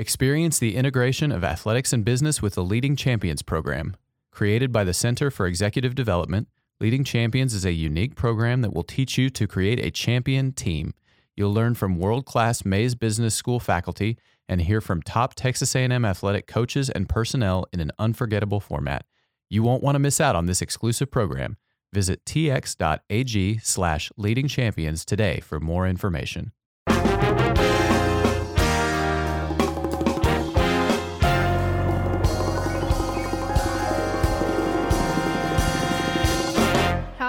Experience the integration of athletics and business with the Leading Champions program. Created by the Center for Executive Development, Leading Champions is a unique program that will teach you to create a champion team. You'll learn from world-class Mays Business School faculty and hear from top Texas A&M athletic coaches and personnel in an unforgettable format. You won't want to miss out on this exclusive program. Visit tx.ag slash leading champions today for more information.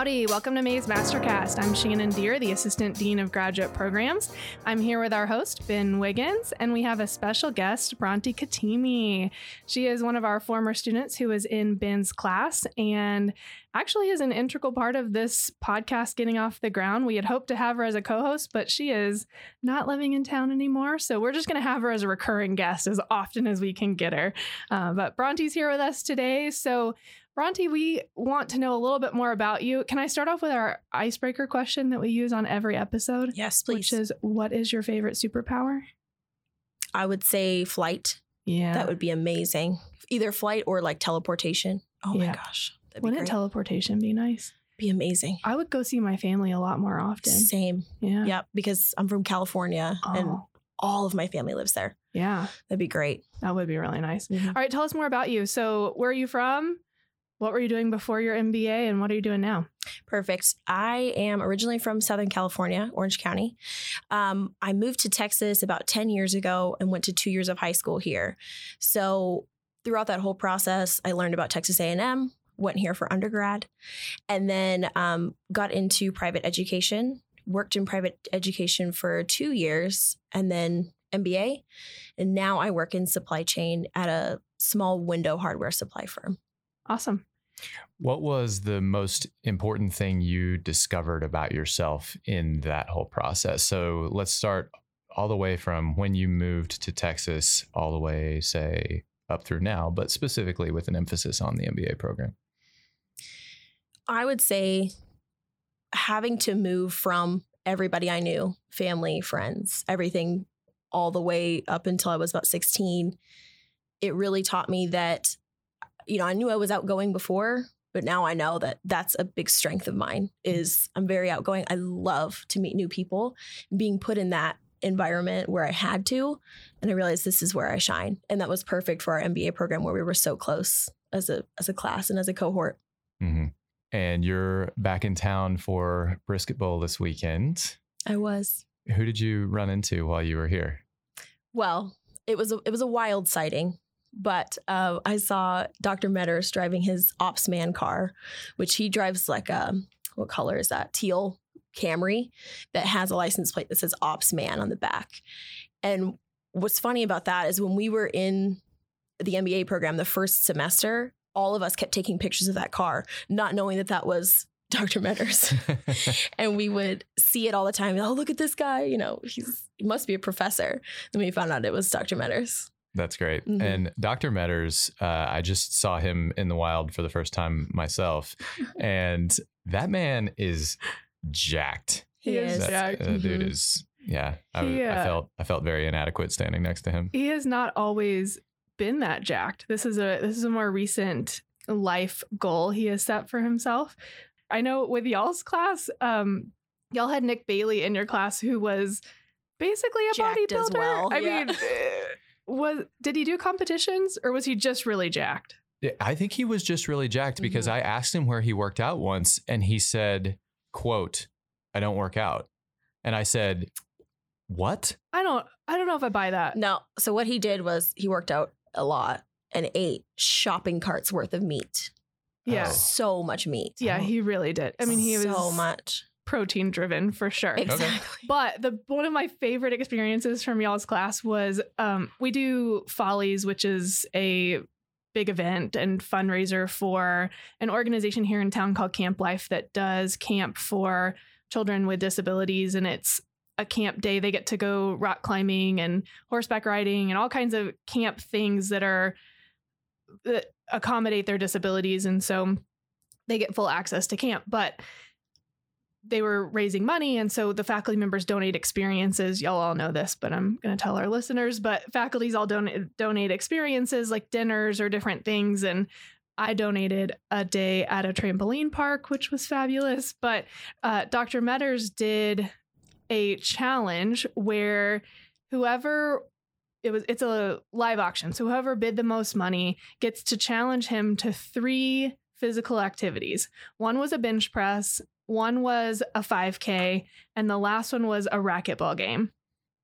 Howdy, welcome to Mays Mastercast. I'm Shannon Deer, the Assistant Dean of Graduate Programs. I'm here with our host, Ben Wiggins, and we have a special guest, Brontee Khatemi. She is one of our former students who was in Ben's class and actually is an integral part of this podcast getting off the ground. We had hoped to have her as a co host, but she is not living in town anymore. So we're just going to have her as a recurring guest as often as we can get her. Uh, but Brontee's here with us today. So Brontee, we want to know a little bit more about you. Can I start off with our icebreaker question that we use on every episode? Yes, please. Which is, what is your favorite superpower? I would say flight. Yeah. That would be amazing. Either flight or like teleportation. Oh Yeah. my gosh. Wouldn't great. teleportation be nice? be amazing. I would go see my family a lot more often. Same. Yeah. Yep. Because I'm from California and Oh, all of my family lives there. yeah. That'd be great. That would be really nice. Mhm. All right. Tell us more about you. So, where are you from? What were you doing before your MBA and what are you doing now? Perfect. I am originally from Southern California, Orange County. Um, I moved to Texas about 10 years ago and went to two years of high school here. So throughout that whole process, I learned about Texas A&M, went here for undergrad, and then um, got into private education, worked in private education for two years, and then MBA. And now I work in supply chain at a small window hardware supply firm. Awesome. What was the most important thing you discovered about yourself in that whole process? So let's start all the way from when you moved to Texas, all the way, say, up through now, but specifically with an emphasis on the MBA program. I would say having to move from everybody I knew, family, friends, everything, all the way up until I was about 16, it really taught me that, you know, I knew I was outgoing before, but now I know that that's a big strength of mine is I'm very outgoing. I love to meet new people. Being put in that environment where I had to, and I realized this is where I shine. And that was perfect for our MBA program where we were so close as a as a class and as a cohort. hmm And you're back in town for Brisket Bowl this weekend. I was. Who did you run into while you were here? Well, it was a, it was a wild sighting, but uh, I saw Dr. Metters driving his ops man car, which he drives like a what color is that? Teal Camry that has a license plate that says ops man on the back. And what's funny about that is when we were in the MBA program the first semester, all of us kept taking pictures of that car, not knowing that that was Dr. Metters. and we would see it all the time. Oh, look at this guy! You know, he's he must be a professor. Then we found out it was Dr. Metters. That's great. Mhm. And Dr. Metters, uh, I just saw him in the wild for the first time myself. and that man is jacked. He is That jacked. uh, dude is, yeah. I, He, I uh, felt I felt very inadequate standing next to him. He has not always been that jacked. This is a this is a more recent life goal he has set for himself. I know with y'all's class, um, y'all had Nick Bailey in your class who was basically a Jacked as bodybuilder. well, I yeah. mean, eh, was did he do competitions or was he just really jacked? I think he was just really jacked because Mhm. I asked him where he worked out once and he said, quote, I don't work out. And I said, What? I don't I don't know if I buy that. No, so what he did was he worked out a lot and ate shopping carts worth of meat. Yeah. Oh. So much meat. Yeah, he really did. I mean, he was so much. Protein driven for sure. Exactly. But the one of my favorite experiences from y'all's class was um, we do Follies, which is a big event and fundraiser for an organization here in town called Camp Life that does camp for children with disabilities, and it's a camp day. They get to go rock climbing and horseback riding and all kinds of camp things that are that accommodate their disabilities, and so they get full access to camp. But they were raising money. And so the faculty members donate experiences. Y'all all know this, but I'm going to tell our listeners. But faculties all donate, donate experiences like dinners or different things. And I donated a day at a trampoline park, which was fabulous. But uh, Dr. Metters did a challenge where whoever it was it's a live auction so whoever bid the most money gets to challenge him to three physical activities one was a bench press one was a 5k and the last one was a racquetball game.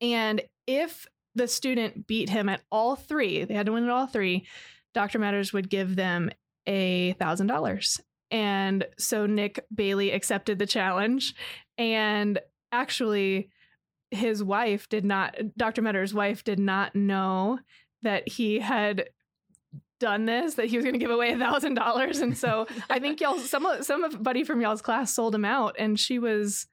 And if the student beat him at all three they had to win at all three dr metters would give them a thousand dollars. And so nick bailey accepted the challenge. And actually his wife did not dr metter's wife did not know that he had done this that he was going to give away a thousand dollars. And so i think y'all some some of buddy from y'all's class sold him out and she was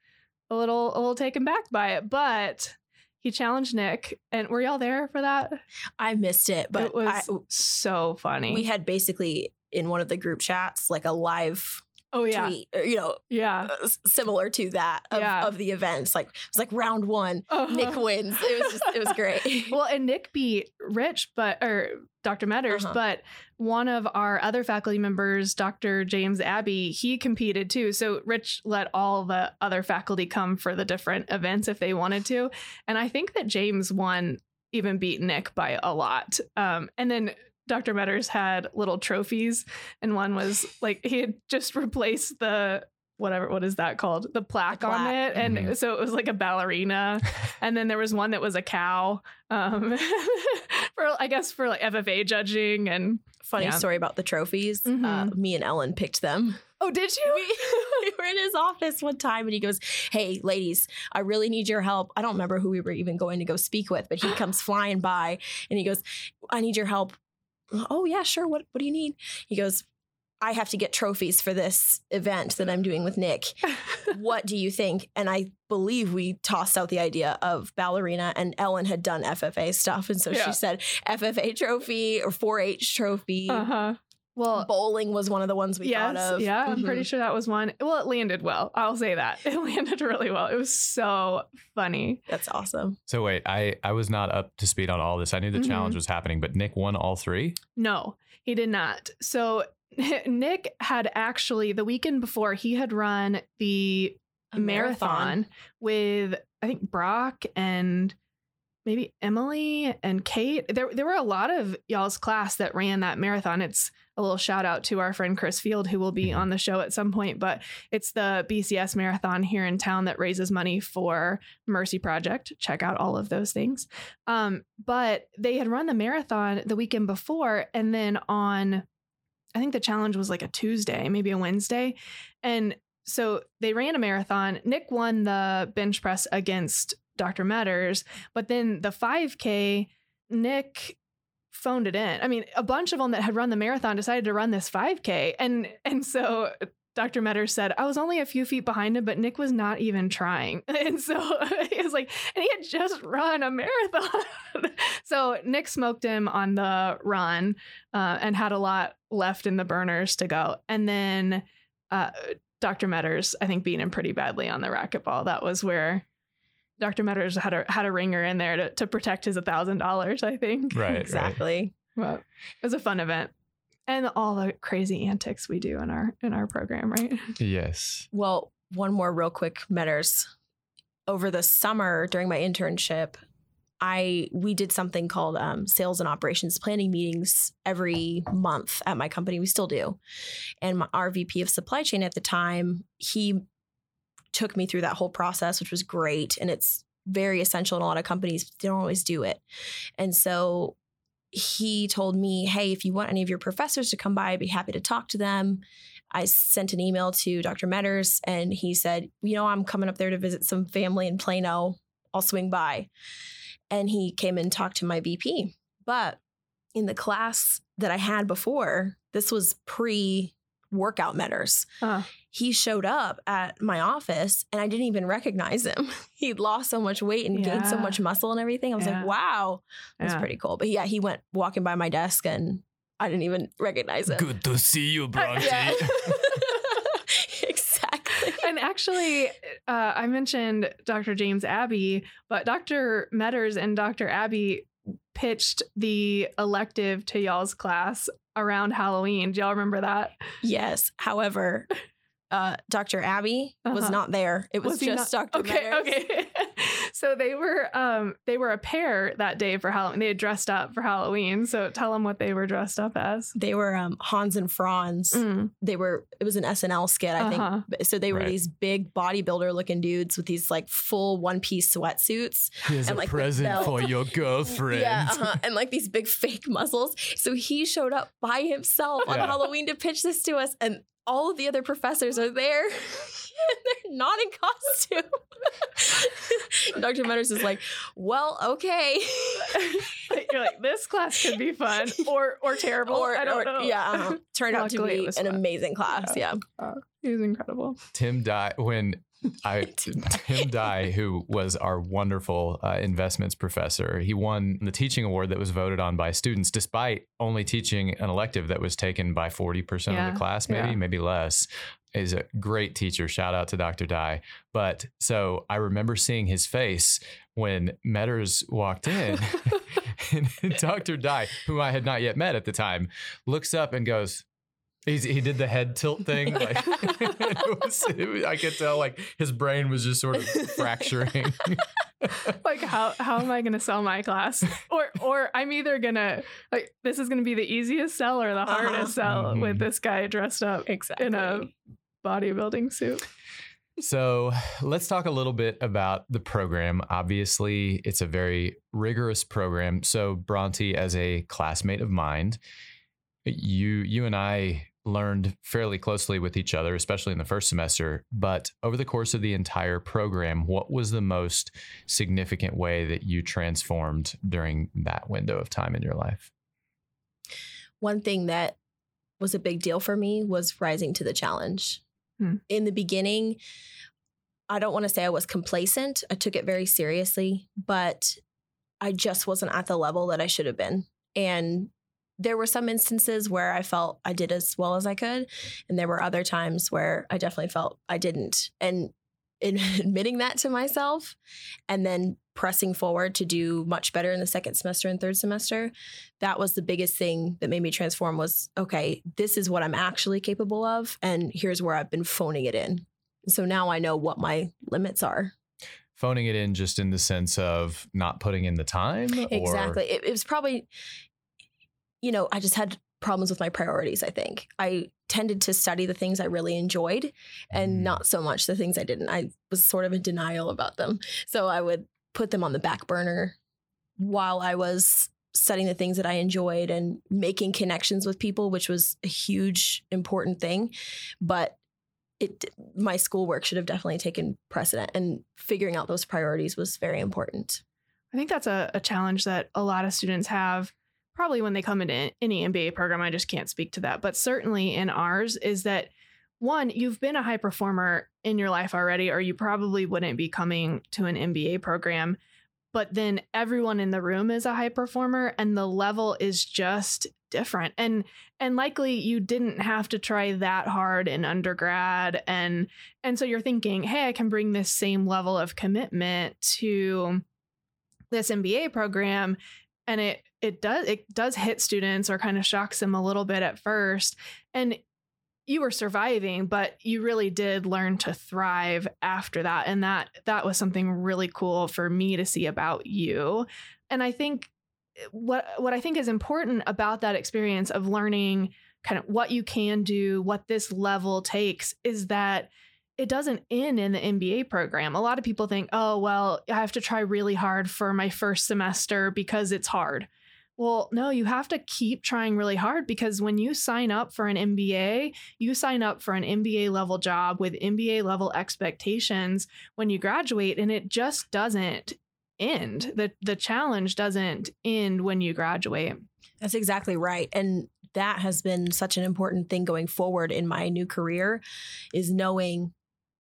a little a little taken back by it. But he challenged nick and were y'all there for that? I missed it, but it was I, so funny. We had basically in one of the group chats like a live oh yeah tweet, or, you know, yeah uh, similar to that of, Yeah. of the events. Like it was like round one, Uh-huh. Nick wins. It was just it was great. well, and Nick beat Rich, but or Dr. Metters, Uh-huh. but one of our other faculty members, Dr. James Abbey, he competed too. So Rich let all the other faculty come for the different events if they wanted to, and I think that James won, even beat Nick by a lot. Um, and then. Dr. Metters had little trophies, and one was like he had just replaced the whatever what is that called the plaque, The on it, and Mhm. so it was like a ballerina, and then there was one that was a cow um for i guess for like ffa judging and Funny Yeah. story about the trophies. Uh, Mhm. me and Ellen picked them. oh did you we, we were in his office one time and he goes, Hey, ladies, I really need your help. I don't remember who we were even going to go speak with, but he comes flying by and he goes, I need your help. Oh, yeah, sure. What, what do you need? He goes, I have to get trophies for this event that I'm doing with Nick. What do you think? And I believe we tossed out the idea of ballerina, and Ellen had done FFA stuff. And so Yeah. she said FFA trophy or 4 H trophy. uh-huh well Bowling was one of the ones we yes thought of. yeah i'm Mhm. pretty sure that was one well it landed well i'll say that it landed really well it was so funny That's awesome. So wait, I I was not up to speed on all this. I knew the Mhm. challenge was happening, but Nick won all three. No, he did not. So Nick had actually the weekend before he had run the A marathon, with I think Brock and maybe Emily and Kate. There there were a lot of y'all's class that ran that marathon. It's a little shout out to our friend Chris Field who will be Mhm. on the show at some point, but it's the BCS marathon here in town that raises money for Mercy Project. Check out all of those things. Um, but they had run the marathon the weekend before and then on I think the challenge was like a Tuesday, maybe a Wednesday. And so they ran a marathon. Nick won the bench press against Dr. Metters, but then the 5K, Nick phoned it in. I mean, a bunch of them that had run the marathon decided to run this 5K. And and so Dr. Metters said, I was only a few feet behind him, but Nick was not even trying. And so he was like, and he had just run a marathon. so Nick smoked him on the run uh, and had a lot left in the burners to go. And then uh, Dr. Metters, I think, beat him pretty badly on the racquetball. That was where Dr. Metters had a had a ringer in there to, to protect his thousand dollars, I think. Right, right. Exactly. But it was a fun event. And all the crazy antics we do in our in our program, right? Yes. Well, one more real quick Metters. Over the summer during my internship, I we did something called um, sales and operations planning meetings every month at my company. We still do, and my, our VP of supply chain at the time he took me through that whole process, which was great, and it's very essential in a lot of companies. They don't always do it, and so he told me, "Hey, if you want any of your professors to come by, I'd be happy to talk to them." I sent an email to Dr. Metters and he said, You know, I'm coming up there to visit some family in Plano. I'll swing by. And he came and talked to my VP. But in the class that I had before, this was pre workout Metters. Uh. He showed up at my office and I didn't even recognize him. He'd lost so much weight and gained so much muscle and everything. I was Yeah. like, wow, that's Yeah. pretty cool. But yeah, he went walking by my desk and I didn't even recognize him. Good to see you, Brontee. Yeah. exactly. and actually, uh, I mentioned Dr. James Abbey, but Dr. Metters and Dr. Abbey pitched the elective to y'all's class around Halloween. Do y'all remember that? Yes. However, uh, Dr. Abbey was Uh-huh. not there. It was, Was just not- Dr. Okay, Metters. okay. so they were um they were a pair that day for Halloween. They had dressed up for Halloween. So tell them what they were dressed up as. They were um, Hans and Franz. Mm, They were. It was an SNL skit, I Uh-huh. think. So they were Right. these big bodybuilder looking dudes with these like full one piece sweatsuits. Here's And, like, the belt. your girlfriend. Yeah, uh-huh. and like these big fake muscles. So he showed up by himself on Yeah. Halloween to pitch this to us, and all of the other professors are there. and they're not in costume. Dr. Metters is like, well, okay. You're like, this class could be fun or or terrible. or, I don't or- know. yeah, uh-huh. turned out to be an fun. amazing class. Yeah. He was incredible. Tim died when I Tim Dye, who was our wonderful uh, investments professor, he won the teaching award that was voted on by students, despite only teaching an elective that was taken by forty percent of the class, maybe yeah. maybe less. Is a great teacher. Shout out to Dr. Dye. But so I remember seeing his face when Metters walked in, and Dr. Dye, who I had not yet met at the time, looks up and goes. He's, he did the head tilt thing. Like, it was, it was- I could tell, like his brain was just sort of fracturing. like how how am I gonna sell my class? Or or I'm either gonna like this is gonna be the easiest sell or the Uh-huh. hardest sell with Mhm. this guy dressed up Exactly. in a bodybuilding suit. so let's talk a little bit about the program. Obviously, it's a very rigorous program. So Brontee, as a classmate of mine, you you and I learned fairly closely with each other, especially in the first semester. But over the course of the entire program, what was the most significant way that you transformed during that window of time in your life? one thing that was a big deal for me was rising to the challenge. Hmm. In the beginning, I don't want to say I was complacent. I took it very seriously, but I just wasn't at the level that I should have been. And there were some instances where I felt I did as well as I could. And there were other times where I definitely felt I didn't. And in admitting that to myself and then pressing forward to do much better in the second semester and third semester that was the biggest thing that made me transform was okay this is what i'm actually capable of and here's where i've been phoning it in so now i know what my limits are Phoning it in just in the sense of not putting in the time? or- exactly it, it was probably you know i just had problems with my priorities i think. I tended to study the things i really enjoyed and Mm. not so much the things i didn't. I was sort of in denial about them. So i would put them on the back burner while i was studying the things that i enjoyed and making connections with people which was a huge important thing. But it my schoolwork should have definitely taken precedent and figuring out those priorities was very important. I think that's a, a challenge that a lot of students have probably when they come into any MBA program. I just can't speak to that. But certainly in ours, is that one, you've been a high performer in your life already, or you probably wouldn't be coming to an MBA program. But then everyone in the room is a high performer and the level is just different. And and likely you didn't have to try that hard in undergrad. And and so you're thinking, hey, I can bring this same level of commitment to this MBA program and it it does it does hit students or kind of shocks them a little bit at first and you were surviving but you really did learn to thrive after that and that that was something really cool for me to see about you and i think eh, what what i think is important about that experience of learning kind of what you can do what this level takes is that it doesn't end in the MBA program. A lot of people think, oh, well, I have to try really hard for my first semester because it's hard. Well, no, you have to keep trying really hard because when you sign up for an MBA, you sign up for an MBA level job with MBA level expectations when you graduate, and it just doesn't end. The, the challenge doesn't end when you graduate. That's exactly right. And that has been such an important thing going forward in my new career is knowing,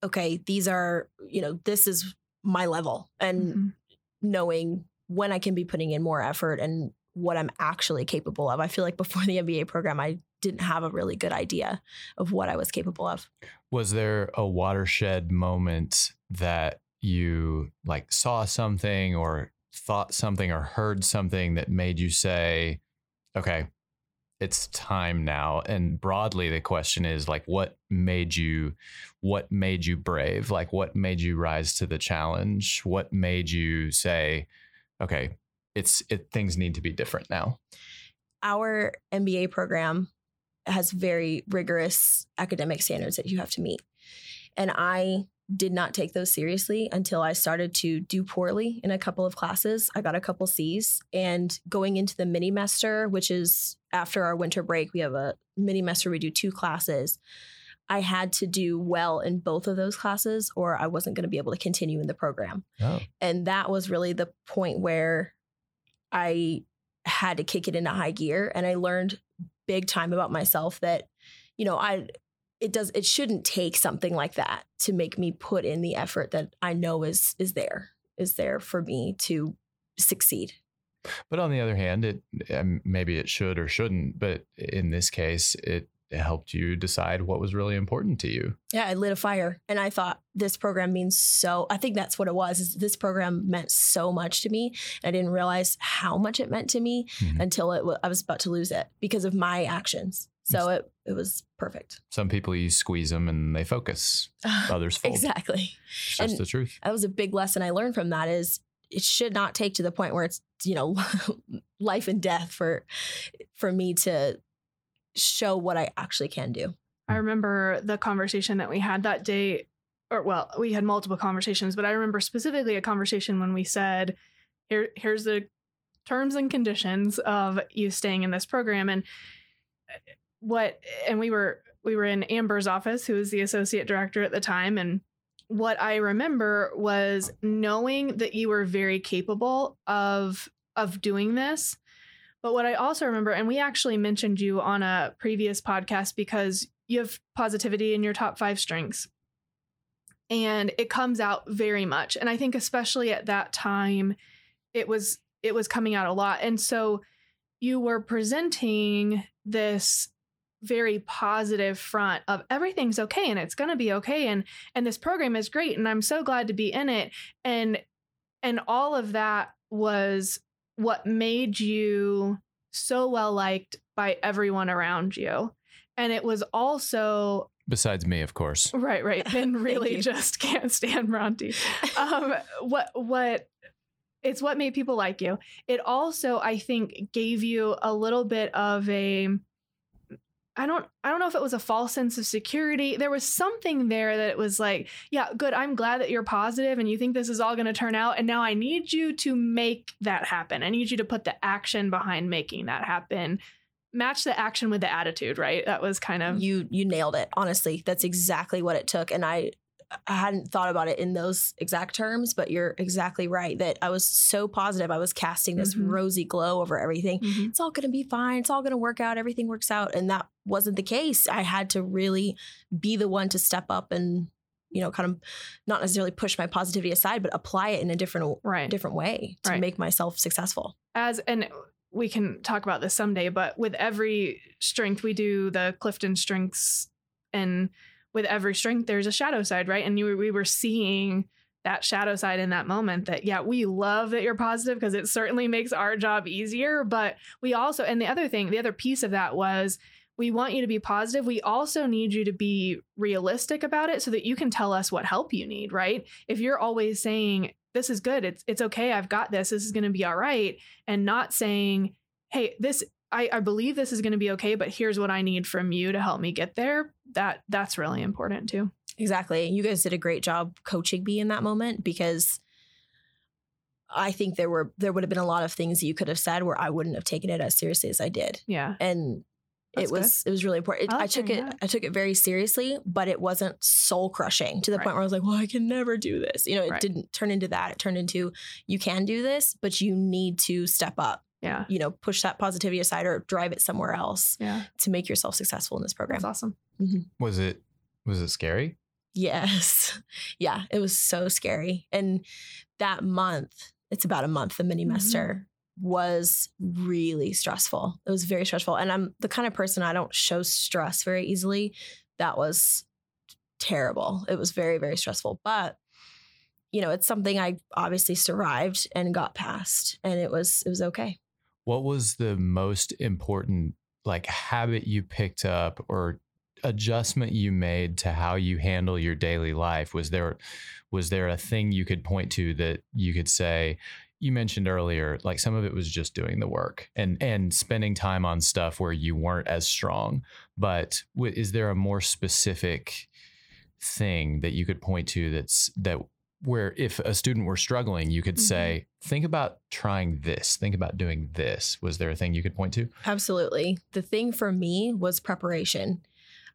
okay, these are, you know, this is my level and Mhm. knowing when I can be putting in more effort and what I'm actually capable of. I feel like before the MBA program, I didn't have a really good idea of what I was capable of. Was there a watershed moment that you like saw something or thought something or heard something that made you say, okay, it's time now and broadly the question is like what made you what made you brave like what made you rise to the challenge what made you say okay it's it things need to be different now Our MBA program has very rigorous academic standards that you have to meet. And I did not take those seriously until I started to do poorly in a couple of classes. I got a couple C's and going into the mini mester, which is after our winter break, we have a mini mester, we do two classes. I had to do well in both of those classes or I wasn't going to be able to continue in the program. oh And that was really the point where I had to kick it into high gear and I learned big time about myself that you know, I it does it shouldn't take something like that to make me put in the effort that I know is is there is there for me to succeed. but on the other hand it um, maybe it should or shouldn't but in this case it helped you decide what was really important to you Yeah, I lit a fire and I thought this program means so I think that's what it was. Is this program meant so much to me. I didn't realize how much it meant to me Mhm. until it I was about to lose it because of my actions. So it it was perfect. some people you squeeze them and they focus others fold exactly. it's just And- the truth That was a big lesson I learned from that is it should not take to the point where it's, you know, life and death for for me to show what I actually can do. I remember the conversation that we had that day, or well, we had multiple conversations, but I remember specifically a conversation when we said, "Here, here's the terms and conditions of you staying in this program," and uh, what, and we were we were in Amber's office, who was the associate director at the time, and what I remember was knowing that you were very capable of of doing this. But what I also remember, and we actually mentioned you on a previous podcast because you have positivity in your top five strengths. And it comes out very much. And I think especially at that time, it was it was coming out a lot. And so you were presenting this very positive front of everything's okay and it's going to be okay and and this program is great and I'm so glad to be in it and and all of that was what made you so well liked by everyone around you. And it was also besides me of course right, right. Ben really just can't stand Brontee. Um, what what it's what made people like you. It also, I think, gave you a little bit of a I don't I don't know if it was a false sense of security. There was something there that it was like, yeah, good. I'm glad that you're positive and you think this is all going to turn out and now I need you to make that happen. I need you to put the action behind making that happen. Match the action with the attitude, right? That was kind of You you nailed it. Honestly, that's exactly what it took and I I hadn't thought about it in those exact terms, but you're exactly right that I was so positive. I was casting this Mhm. rosy glow over everything. Mhm. it's all going to be fine. It's all going to work out. Everything works out. And that wasn't the case. I had to really be the one to step up and, you know, kind of not necessarily push my positivity aside, but apply it in a different, right. different way to Right. make myself successful. as and we can talk about this someday but with every strength we do the clifton strengths and with every strength there's a shadow side right? And you we were seeing that shadow side in that moment that yeah we love that you're positive because it certainly makes our job easier but we also and the other thing the other piece of that was we want you to be positive. We also need you to be realistic about it so that you can tell us what help you need right? If you're always saying this is good. It's it's okay. I've got this. This is going to be all right and not saying, hey, this I, I believe this is going to be okay, but here's what I need from you to help me get there. That that's really important too. Exactly. You guys did a great job coaching me in that moment because I think there were, there would have been a lot of things you could have said where I wouldn't have taken it as seriously as I did. Yeah. and That's it was it was really important. I I, took it that. I took it very seriously, but it wasn't soul crushing to the Right. point where I was like, "Well, I can never do this." You know, it Right. didn't turn into that. It turned into you can do this, but you need to step up. Yeah. You know, push that positivity aside or drive it somewhere else Yeah. to make yourself successful in this program. That's awesome. was it was it scary Yes. Yeah, it was so scary. And that month, it's about a month, the mini Mhm. mester. was really stressful. It was very stressful. And I'm the kind of person I don't show stress very easily. That was terrible. It was very, very stressful. But you know, it's something I obviously survived and got past and it was it was okay. What was the most important like habit you picked up or adjustment you made to how you handle your daily life? Was there was there a thing you could point to that you could say, you mentioned earlier, like some of it was just doing the work and and spending time on stuff where you weren't as strong. But w- is there a more specific thing that you could point to that's that where if a student were struggling, you could Mhm. say, think about trying this, think about doing this. Was there a thing you could point to? Absolutely. The thing for me was preparation.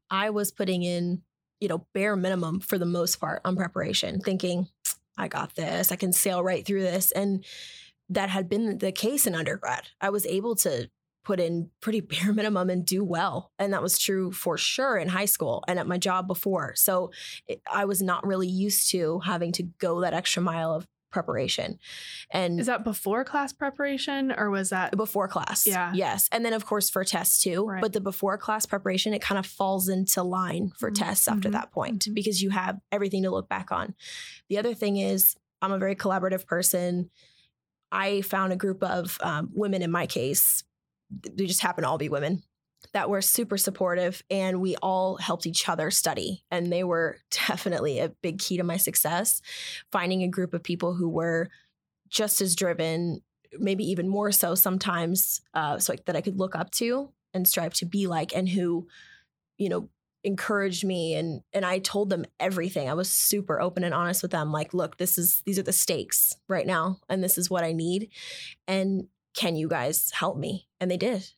I was putting in, you know, bare minimum for the most part on preparation, thinking, I got this, I can sail right through this. And that had been the case in undergrad. I was able to put in pretty bare minimum and do well. And that was true for sure in high school and at my job before. So it, I was not really used to having to go that extra mile of preparation. And Is that before class preparation or was that before class. Yeah. Yes. And then of course for tests too. Right. But the before class preparation, it kind of falls into line for Mhm. tests after Mhm. that point Mhm. because you have everything to look back on. The other thing is I'm a very collaborative person. I found a group of um, women in my case, they just happen to all be women that were super supportive and we all helped each other study and they were definitely a big key to my success. Finding a group of people who were just as driven maybe even more so sometimes uh, so that i could look up to and strive to be like and who you know encouraged me and and i told them everything. I was super open and honest with them like look this is these are the stakes right now and this is what i need. And can you guys help me and they did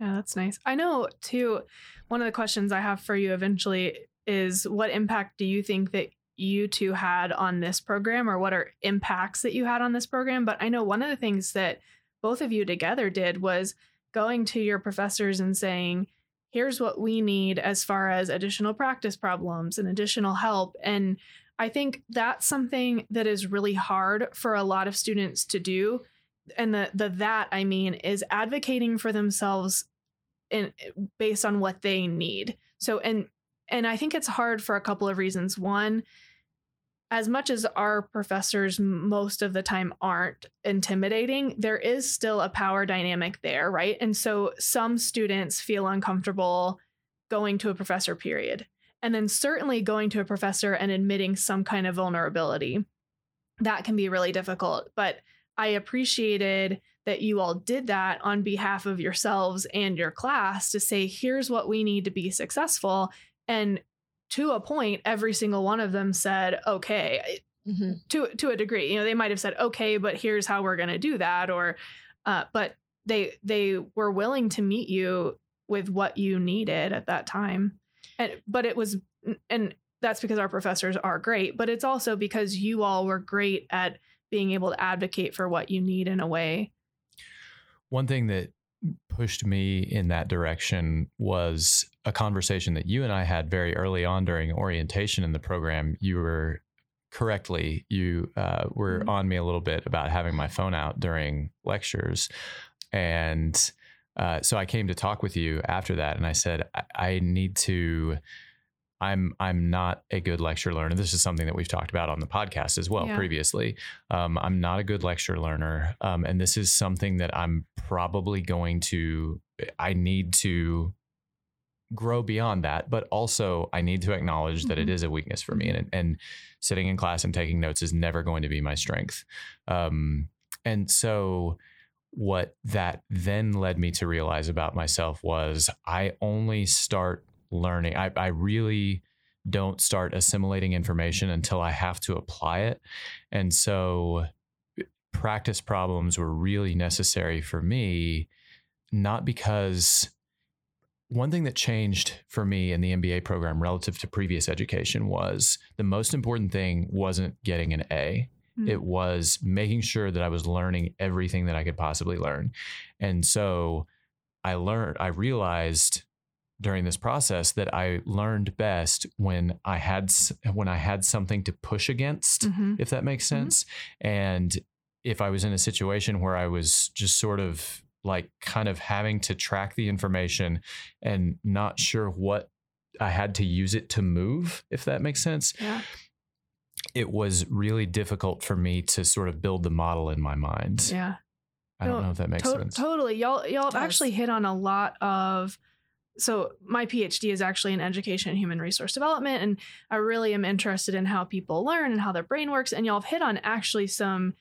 Yeah, that's nice. I know too. One of the questions I have for you eventually is what impact do you think that you two had on this program, or what are impacts that you had on this program? But I know one of the things that both of you together did was going to your professors and saying, here's what we need as far as additional practice problems and additional help. And I think that's something that is really hard for a lot of students to do and the the that I mean is advocating for themselves in based on what they need. So and and I think it's hard for a couple of reasons. One, as much as our professors most of the time aren't intimidating, there is still a power dynamic there, right? And so some students feel uncomfortable going to a professor period. And then certainly going to a professor and admitting some kind of vulnerability. That can be really difficult, but I appreciated that you all did that on behalf of yourselves and your class to say, here's what we need to be successful. And to a point, every single one of them said, okay, mm-hmm. to to a degree. You know, they might have said, okay, but here's how we're gonna do that, or uh, but they they were willing to meet you with what you needed at that time. And but it was and that's because our professors are great, but it's also because you all were great at being able to advocate for what you need in a way. One thing that pushed me in that direction was a conversation that you and I had very early on during orientation in the program. You were correctly, you uh, were Mhm. on me a little bit about having my phone out during lectures. And uh, so I came to talk with you after that, and I said, I, I need to. I'm I'm not a good lecture learner. This is something that we've talked about on the podcast as well Yeah. previously. Um, I'm not a good lecture learner, um, and this is something that I'm probably going to. I need to grow beyond that, but also I need to acknowledge that it Mhm. is a weakness for me, and and sitting in class and taking notes is never going to be my strength. Um, and so what that then led me to realize about myself was I only start learning. I, I really don't start assimilating information until I have to apply it. And so practice problems were really necessary for me, not because one thing that changed for me in the MBA program relative to previous education was the most important thing wasn't getting an A. Mm. It was making sure that I was learning everything that I could possibly learn. And so I learned, I realized during this process that I learned best when I had when I had something to push against, Mhm. if that makes Mhm. sense. And if I was in a situation where I was just sort of like kind of having to track the information and not sure what I had to use it to move, if that makes sense. Yeah. It was really difficult for me to sort of build the model in my mind. Yeah. I don't No, know if that makes To- sense. Totally. Y'all y'all have actually hit on a lot of so my PhD is actually in education and human resource development and I really am interested in how people learn and how their brain works and y'all have hit on actually some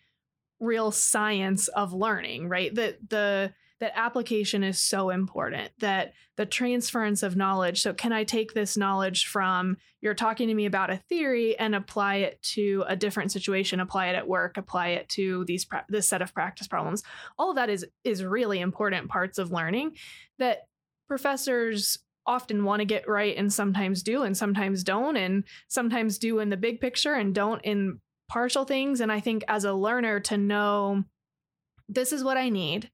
real science of learning, right? That the that application is so important that the transference of knowledge so can i take this knowledge from you're talking to me about a theory and apply it to a different situation apply it at work apply it to these this set of practice problems all of that is is really important parts of learning that professors often want to get right and sometimes do and sometimes don't and sometimes do in the big picture and don't in partial things. And i think as a learner to know this is what i need.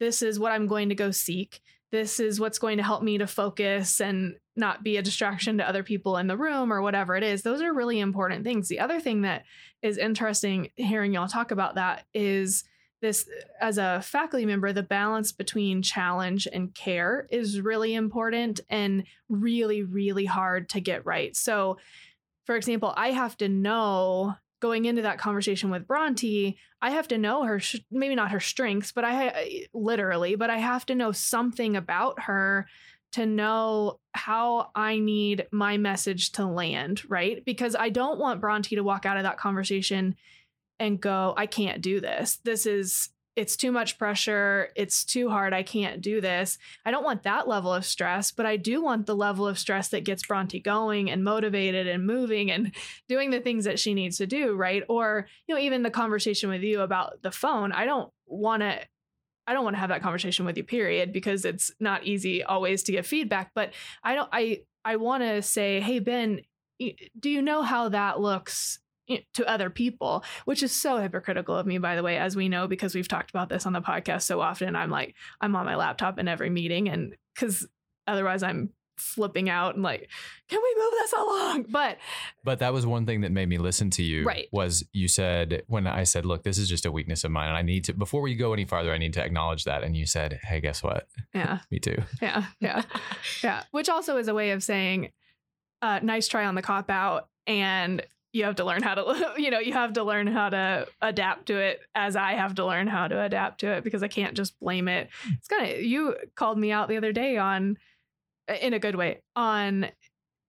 This is what i'm going to go seek. This is what's going to help me to focus and not be a distraction to other people in the room or whatever it is. Those are really important things. The other thing that is interesting hearing y'all talk about that is this as a faculty member the balance between challenge and care is really important and really really hard to get right so for example i have to know going into that conversation with brontee i have to know her maybe not her strengths but i literally but i have to know something about her to know how I need my message to land, right? Because I don't want Brontee to walk out of that conversation and go, I can't do this. This is, it's too much pressure. It's too hard. I can't do this. I don't want that level of stress, but I do want the level of stress that gets Brontee going and motivated and moving and doing the things that she needs to do, right? Or, you know, even the conversation with you about the phone, I don't want to I don't want to have that conversation with you period because it's not easy always to get feedback, but I don't I I want to say, "Hey Ben, do you know how that looks to other people?" Which is so hypocritical of me by the way, as we know because we've talked about this on the podcast so often. I'm like I'm on my laptop in every meeting and cuz otherwise I'm flipping out and like, "Can we move this along?" But But that was one thing that made me listen to you. Right. Was you said when I said, "Look, this is just a weakness of mine, and I need to before we go any farther, I need to acknowledge that." And you said, "Hey, guess what? yeah. Me too." Yeah, yeah, yeah. Which also is a way of saying, uh, "Nice try on the cop out," and you have to learn how to, you know, you have to learn how to adapt to it, as I have to learn how to adapt to it because I can't just blame it. Hmm. It's kind of you called me out the other day on, in a good way, on.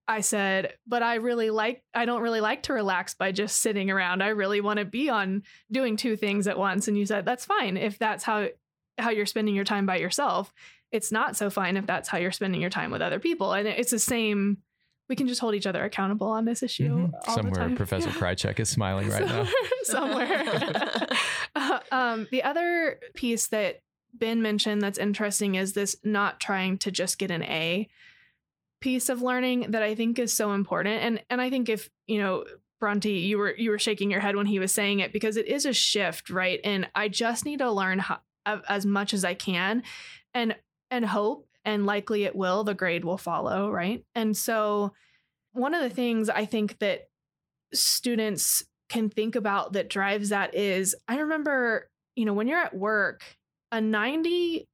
I said, but I really like, I don't really like to relax by just sitting around. I really want to be on doing two things at once. And you said, that's fine if that's how how you're spending your time by yourself it's not so fine if that's how you're spending your time with other people. And it's the same. We can just hold each other accountable on this issue. Mhm. all the Somewhere. Professor Yeah. Krychek is smiling right now. Somewhere. somewhere. Uh, um, the other piece that Ben mentioned that's interesting is this not trying to just get an A piece of learning that I think is so important. And and I think if you know Brontee, you were you were shaking your head when he was saying it because it is a shift, right? And I just need to learn how, as much as I can, and and hope and likely it will the grade will follow right? And so one of the things i think that students can think about that drives that is i remember you know when you're at work a 90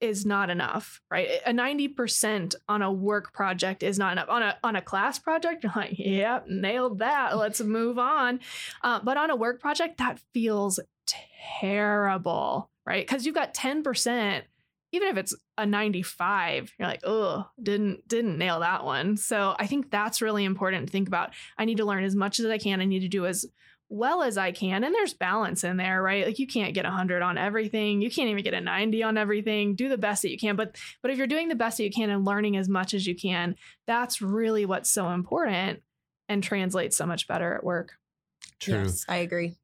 is not enough right? A 90% on a work project is not enough. On a on a class project you're like yep nailed that let's move on. Uh, but on a work project that feels terrible right? Because you've got 10% even if it's a 95 you're like oh didn't didn't nail that one. So i think that's really important to think about. I need to learn as much as i can. I need to do as well as i can and there's balance in there right? Like you can't get 100 on everything. You can't even get a 90 on everything. Do the best that you can but but if you're doing the best that you can and learning as much as you can that's really what's so important and translates so much better at work. True. Yes, I agree.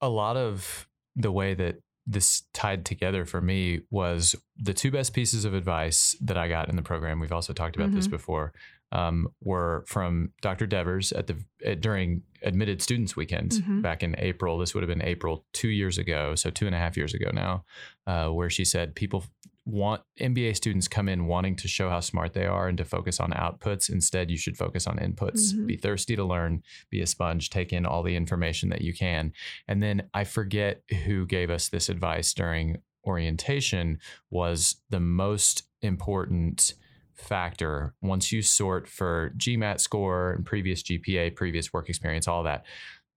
a lot of the way that this tied together for me was the two best pieces of advice that I got in the program. We've also talked about this Mhm. before. Um, were from Dr. Devers at the at, during Admitted Students Weekend Mhm. back in April. This would have been April two years ago, so two and a half years ago now, uh, where she said people want MBA students come in wanting to show how smart they are and to focus on outputs. Instead, you should focus on inputs. Mhm. Be thirsty to learn, be a sponge, take in all the information that you can. And then I forget who gave us this advice during orientation was the most important factor once you sort for GMAT score and previous GPA, previous work experience, all that.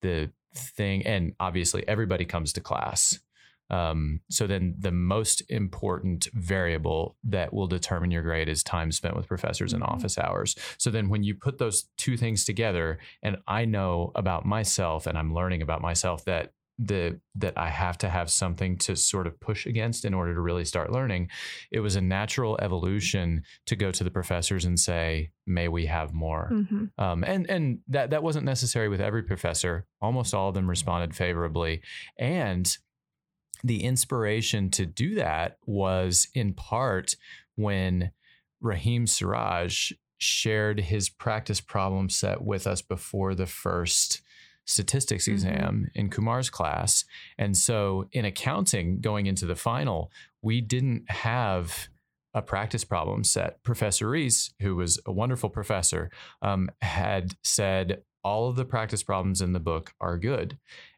The thing, and obviously everybody comes to class. Um, so then the most important variable that will determine your grade is time spent with professors in Mhm. office hours. So then when you put those two things together, and I know about myself and I'm learning about myself that the that I have to have something to sort of push against in order to really start learning, it was a natural evolution to go to the professors and say, "May we have more?" Mhm. Um, and and that that wasn't necessary with every professor. Almost all of them responded favorably, and the inspiration to do that was in part when Raheem Siraj shared his practice problem set with us before the first statistics Mhm. exam in Kumar's class. And so in accounting going into the final, we didn't have a practice problem set. Professor Reese, who was a wonderful professor, um, had said all of the practice problems in the book are good.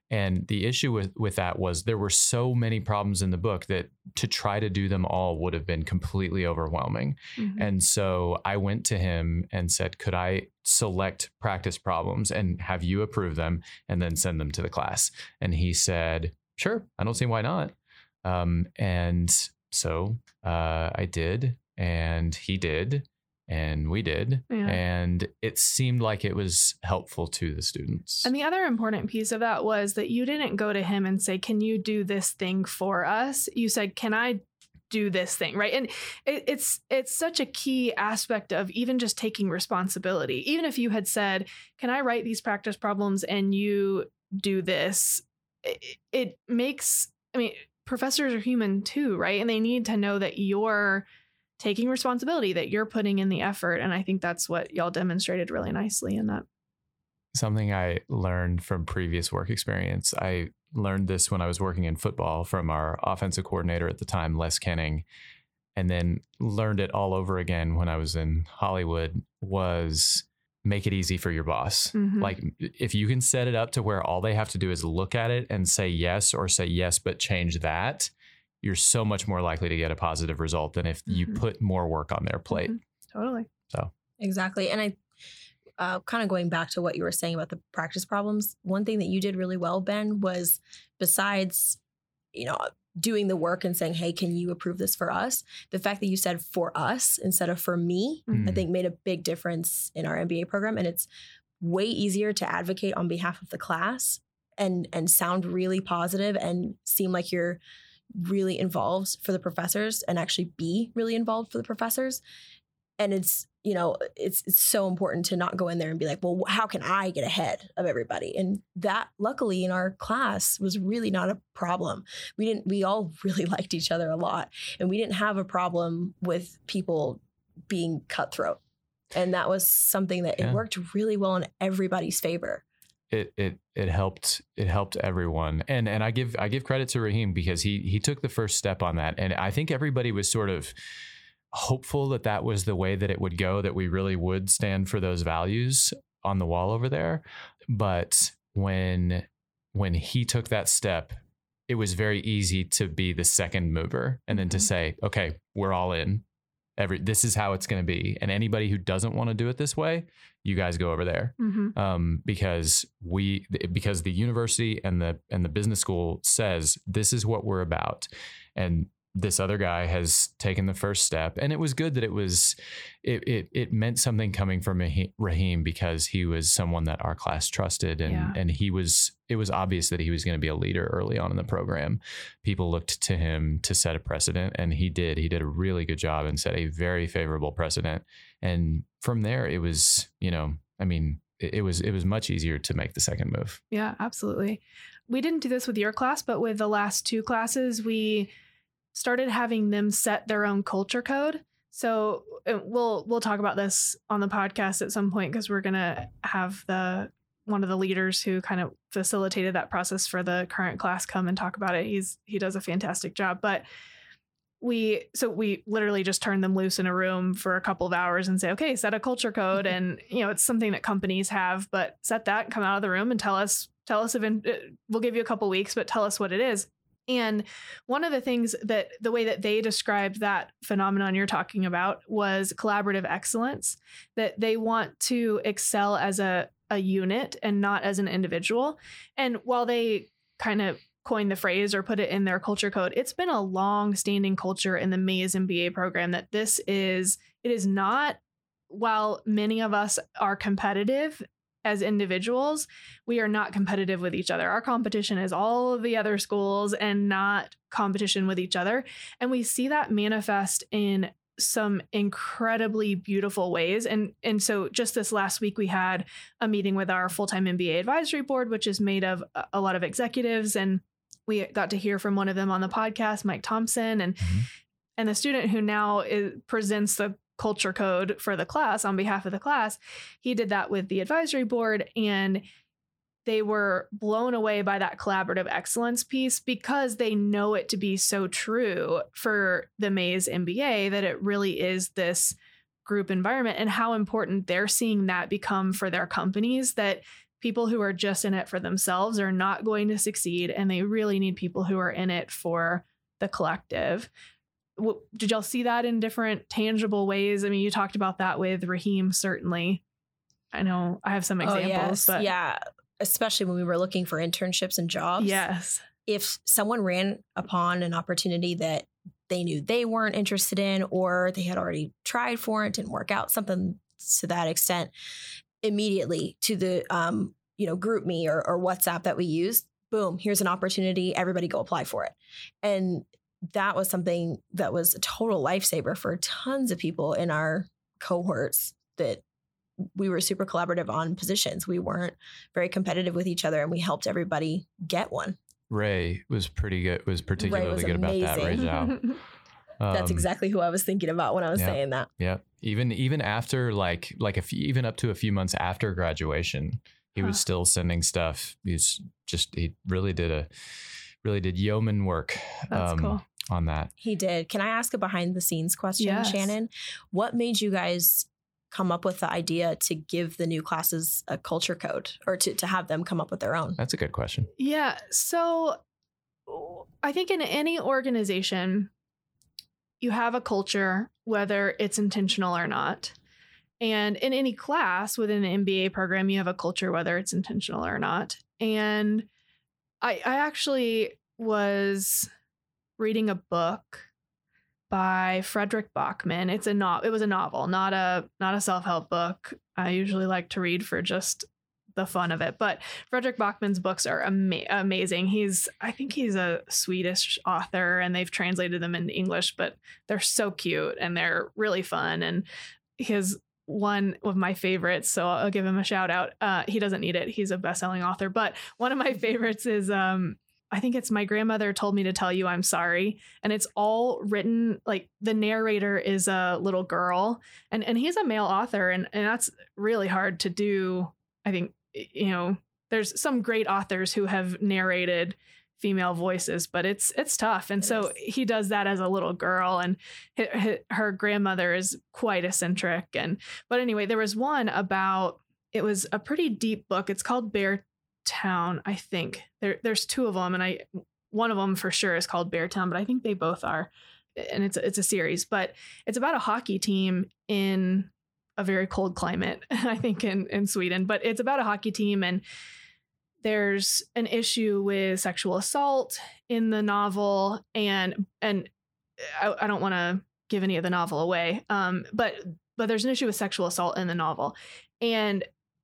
And the issue with, with that was there were so many problems in the book that to try to do them all would have been completely overwhelming. Mhm. And so I went to him and said, Could I select practice problems and have you approve them and then send them to the class? And he said, Sure, I don't see why not. Um, and so uh, I did, and he did, and we did. Yeah. And it seemed like it was helpful to the students. And the other important piece of that was that you didn't go to him and say, Can you do this thing for us? You said, Can I do this thing? Right. And it, it's it's such a key aspect of even just taking responsibility. Even if you had said, Can I write these practice problems and you do this? It, it makes I mean, professors are human too, right? And they need to know that you're taking responsibility, that you're putting in the effort. And I think that's what y'all demonstrated really nicely in that. something I learned from previous work experience. I learned this when I was working in football from our offensive coordinator at the time, Les Koenning, and then learned it all over again when I was in Hollywood was make it easy for your boss. Mhm. Like if you can set it up to where all they have to do is look at it and say yes or say yes but change that, you're so much more likely to get a positive result than if you Mhm. put more work on their plate. Mhm. Totally. So exactly. And I, uh, kind of going back to what you were saying about the practice problems, one thing that you did really well, Ben, was besides, you know, doing the work and saying, hey, can you approve this for us? The fact that you said for us instead of for me, I Mm. think made a big difference in our MBA program. And it's way easier to advocate on behalf of the class and and sound really positive and seem like you're really involved for the professors and actually be really involved for the professors. And it's you know it's it's so important to not go in there and be like well how can i get ahead of everybody? And that luckily in our class was really not a problem. We didn't we all really liked each other a lot and we didn't have a problem with people being cutthroat. And that was something that Yeah. it worked really well in everybody's favor it it it helped it helped everyone. And and I give I give credit to Raheem because he he took the first step on that. And I think everybody was sort of hopeful that that was the way that it would go that we really would stand for those values on the wall over there. But when when he took that step it was very easy to be the second mover and then to Mhm. say okay we're all in. Every this is how it's going to be. And anybody who doesn't want to do it this way you guys go over there. Mm-hmm. um, because we because the university and the and the business school says this is what we're about. And this other guy has taken the first step. And it was good that it was it it, it meant something coming from Raheem because he was someone that our class trusted and Yeah. and he was it was obvious that he was going to be a leader early on in the program. People looked to him to set a precedent and he did. He did a really good job and set a very favorable precedent and from there it was you know i mean it, it was it was much easier to make the second move Yeah, absolutely. We didn't do this with your class, but with the last two classes, we started having them set their own culture code. So uh, we'll we'll talk about this on the podcast at some point because we're gonna have the one of the leaders who kind of facilitated that process for the current class come and talk about it. He's he does a fantastic job, but we so we literally just turn them loose in a room for a couple of hours and say okay set a culture code and you know it's something that companies have but set that come out of the room and tell us tell us if in, uh, we'll give you a couple weeks but tell us what it is. And one of the things that the way that they described that phenomenon you're talking about was collaborative excellence that they want to excel as a a unit and not as an individual. And while they kind of coined the phrase or put it in their culture code. It's been a long standing culture in the Mays MBA program that this is, it is not, while many of us are competitive as individuals, we are not competitive with each other. Our competition is all of the other schools and not competition with each other. And we see that manifest in some incredibly beautiful ways and and so just this last week we had a meeting with our full-time MBA advisory board which is made of a lot of executives and we got to hear from one of them on the podcast, Mike Thompson, and mm-hmm. and the student who now is, presents the culture code for the class on behalf of the class. He did that with the advisory board, and they were blown away by that collaborative excellence piece because they know it to be so true for the Mays MBA that it really is this group environment and how important they're seeing that become for their companies that people who are just in it for themselves are not going to succeed and they really need people who are in it for the collective. Did y'all see that in different tangible ways? I mean you talked about that with raheem certainly. I know i have some examples oh, yes. but yeah especially when we were looking for internships and jobs. Yes. If someone ran upon an opportunity that they knew they weren't interested in or they had already tried for it didn't work out something to that extent immediately to the um, you know GroupMe or, or WhatsApp that we use. Boom, here's an opportunity. Everybody go apply for it. And that was something that was a total lifesaver for tons of people in our cohorts that we were super collaborative on positions. We weren't very competitive with each other and we helped everybody get one. Ray was pretty good, was particularly was good amazing. about that. Ray Zhao. That's um, exactly who I was thinking about when I was yeah, saying that. Yeah. Even even after like like a few, even up to a few months after graduation, he huh. was still sending stuff. He's just he really did a really did yeoman work. That's um, cool. On that. He did. Can I ask a behind the scenes question, yes. Shannon? What made you guys come up with the idea to give the new classes a culture code or to, to have them come up with their own? That's a good question. Yeah. So I think in any organization, you have a culture, whether it's intentional or not. And in any class within the MBA program, you have a culture, whether it's intentional or not. And I, I actually was reading a book by Fredrik Backman. It's a no, it was a novel, not a not a self-help book. I usually like to read for just the fun of it. But Fredrik Backman's books are ama- amazing. He's, I think he's a Swedish author and they've translated them into English, but they're so cute and they're really fun. And his one of my favorites, so I'll give him a shout out. Uh, he doesn't need it. He's a best-selling author, but one of my favorites is um, I think it's my grandmother told me to tell you I'm sorry. And it's all written like the narrator is a little girl and, and he's a male author and, and that's really hard to do, I think, you know, there's some great authors who have narrated female voices but it's it's tough. And it so is. he does that as a little girl and her grandmother is quite eccentric. And but anyway there was one about it was a pretty deep book. It's called bear town i think. There there's two of them and i one of them for sure is called Beartown but i think they both are and it's it's a series. But it's about a hockey team in a very cold climate, I think, in, in Sweden. But it's about a hockey team, and there's an issue with sexual assault in the novel, and and I, I don't want to give any of the novel away, um, but but there's an issue with sexual assault in the novel, and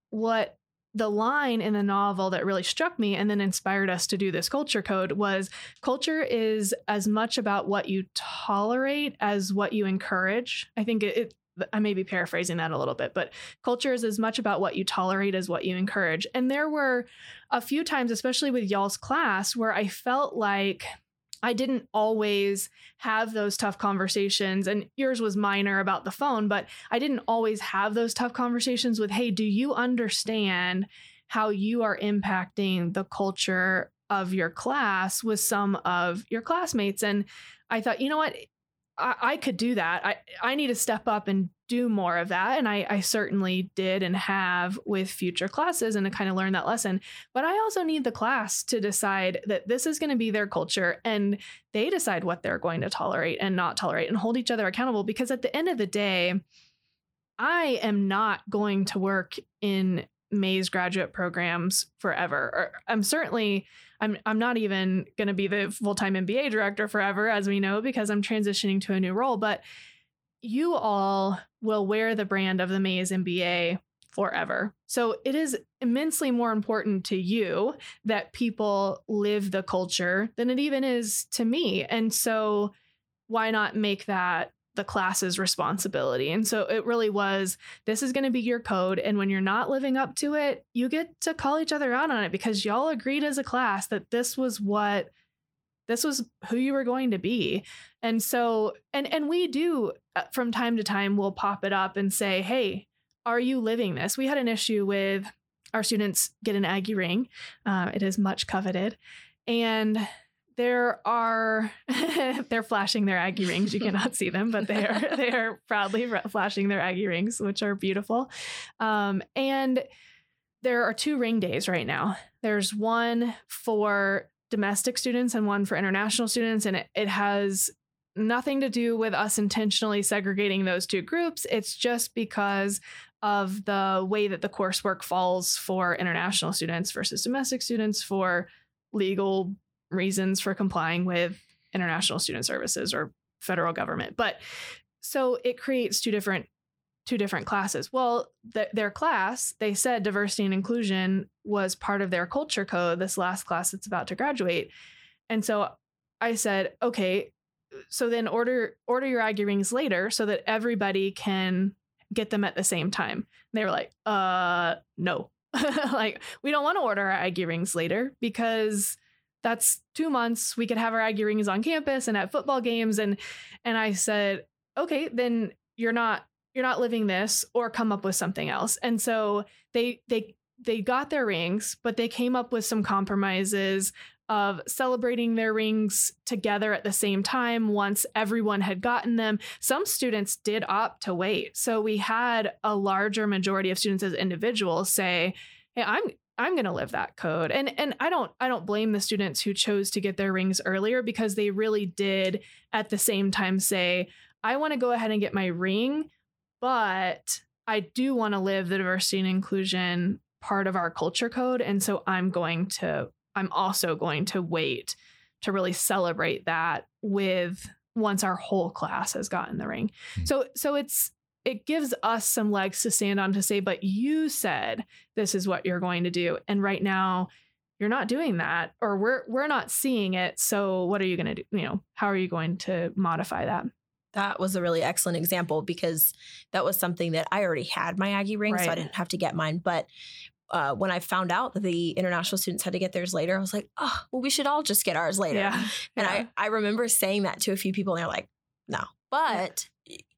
what the line in the novel that really struck me and then inspired us to do this culture code was culture is as much about what you tolerate as what you encourage. I think it, I may be paraphrasing that a little bit, but culture is as much about what you tolerate as what you encourage. And there were a few times, especially with y'all's class, where I felt like I didn't always have those tough conversations. And yours was minor about the phone, but I didn't always have those tough conversations with, hey, do you understand how you are impacting the culture of your class with some of your classmates? And I thought, you know what? I, I could do that. I, I need to step up and do more of that. And I, I certainly did and have with future classes and to kind of learn that lesson. But I also need the class to decide that this is going to be their culture and they decide what they're going to tolerate and not tolerate and hold each other accountable. Because at the end of the day, I am not going to work in Mays graduate programs forever. Or I'm certainly I'm I'm not even going to be the full-time MBA director forever as we know because I'm transitioning to a new role, but you all will wear the brand of the Mays MBA forever. So it is immensely more important to you that people live the culture than it even is to me. And so why not make that the class's responsibility. And so it really was this is going to be your code. And when you're not living up to it, you get to call each other out on it because y'all agreed as a class that this was what this was who you were going to be. And so and and we do uh, from time to time we'll pop it up and say, "Hey, are you living this?" We had an issue with our students get an Aggie ring. Uh, it is much coveted. And there are they're flashing their Aggie rings. You cannot see them, but they are they are proudly flashing their Aggie rings, which are beautiful. Um, and there are two ring days right now. There's one for domestic students and one for international students, and it, it has nothing to do with us intentionally segregating those two groups. It's just because of the way that the coursework falls for international students versus domestic students for legal reasons for complying with international student services or federal government. But so it creates two different two different classes. Well, th- their class, they said diversity and inclusion was part of their culture code this last class that's about to graduate. And so I said, "Okay, so then order order your Aggie rings later so that everybody can get them at the same time." They were like, "Uh, no." like, we don't want to order our Aggie rings later because that's two months we could have our Aggie rings on campus and at football games. And and I said, okay, then you're not you're not living this or come up with something else. And so they they they got their rings, but they came up with some compromises of celebrating their rings together at the same time once everyone had gotten them. Some students did opt to wait. So we had a larger majority of students as individuals say, Hey, I'm I'm going to live that code. And and I don't I don't blame the students who chose to get their rings earlier because they really did at the same time say, I want to go ahead and get my ring, but I do want to live the diversity and inclusion part of our culture code and so I'm going to I'm also going to wait to really celebrate that with once our whole class has gotten the ring. Mm-hmm. So so it's it gives us some legs to stand on to say, but you said this is what you're going to do. And right now you're not doing that or we're we're not seeing it. So what are you going to do? You know, how are you going to modify that? That was a really excellent example because that was something that I already had my Aggie ring, right. so I didn't have to get mine. But uh, when I found out that the international students had to get theirs later, I was like, oh, well, we should all just get ours later. Yeah. And yeah. I, I remember saying that to a few people, and they're like, no. But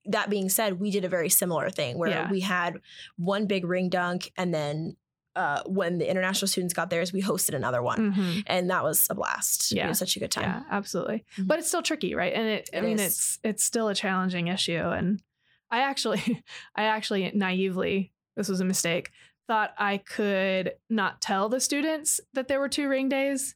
that being said, we did a very similar thing where yeah. we had one big ring dunk and then uh, when the international students got theirs, we hosted another one, mm-hmm. and that was a blast. Yeah, it was such a good time. Yeah, absolutely. Mm-hmm. But it's still tricky, right? And it, it I mean, is. it's it's still a challenging issue. And I actually, I actually naively, this was a mistake, thought I could not tell the students that there were two ring days,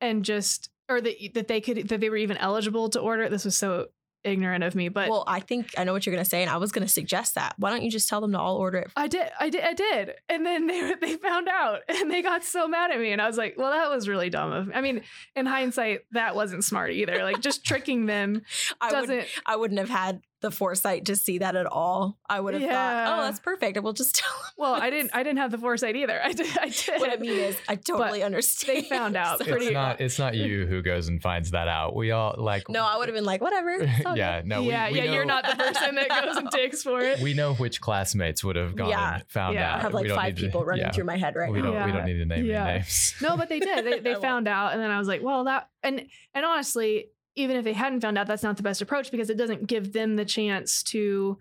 and just or that that they could that they were even eligible to order. This was so ignorant of me, but well, I think I know what you're gonna say, and I was gonna suggest that. Why don't you just tell them to all order it? I did, I did, I did, and then they they found out, and they got so mad at me, and I was like, well, that was really dumb of. Me. I mean, in hindsight, that wasn't smart either. Like just tricking them doesn't. I, would, I wouldn't have had the foresight to see that at all. I would have yeah. thought, oh, that's perfect. We'll just tell them. Well, I didn't. I didn't have the foresight either. I did. I did. What I mean is, I totally but understand. They found out. so pretty. It's not. It's not you who goes and finds that out. We all like. No, I would have been like, whatever. yeah. No. Yeah. We, we yeah. Know, you're not the person that goes and takes for it. We know which classmates would have gone yeah. and found yeah. out. I have like five people to, running yeah. through my head right we now. Don't, We don't need to name any names. No, but they did. They, they found out, and then I was like, well, that and and honestly, even if they hadn't found out, that's not the best approach because it doesn't give them the chance to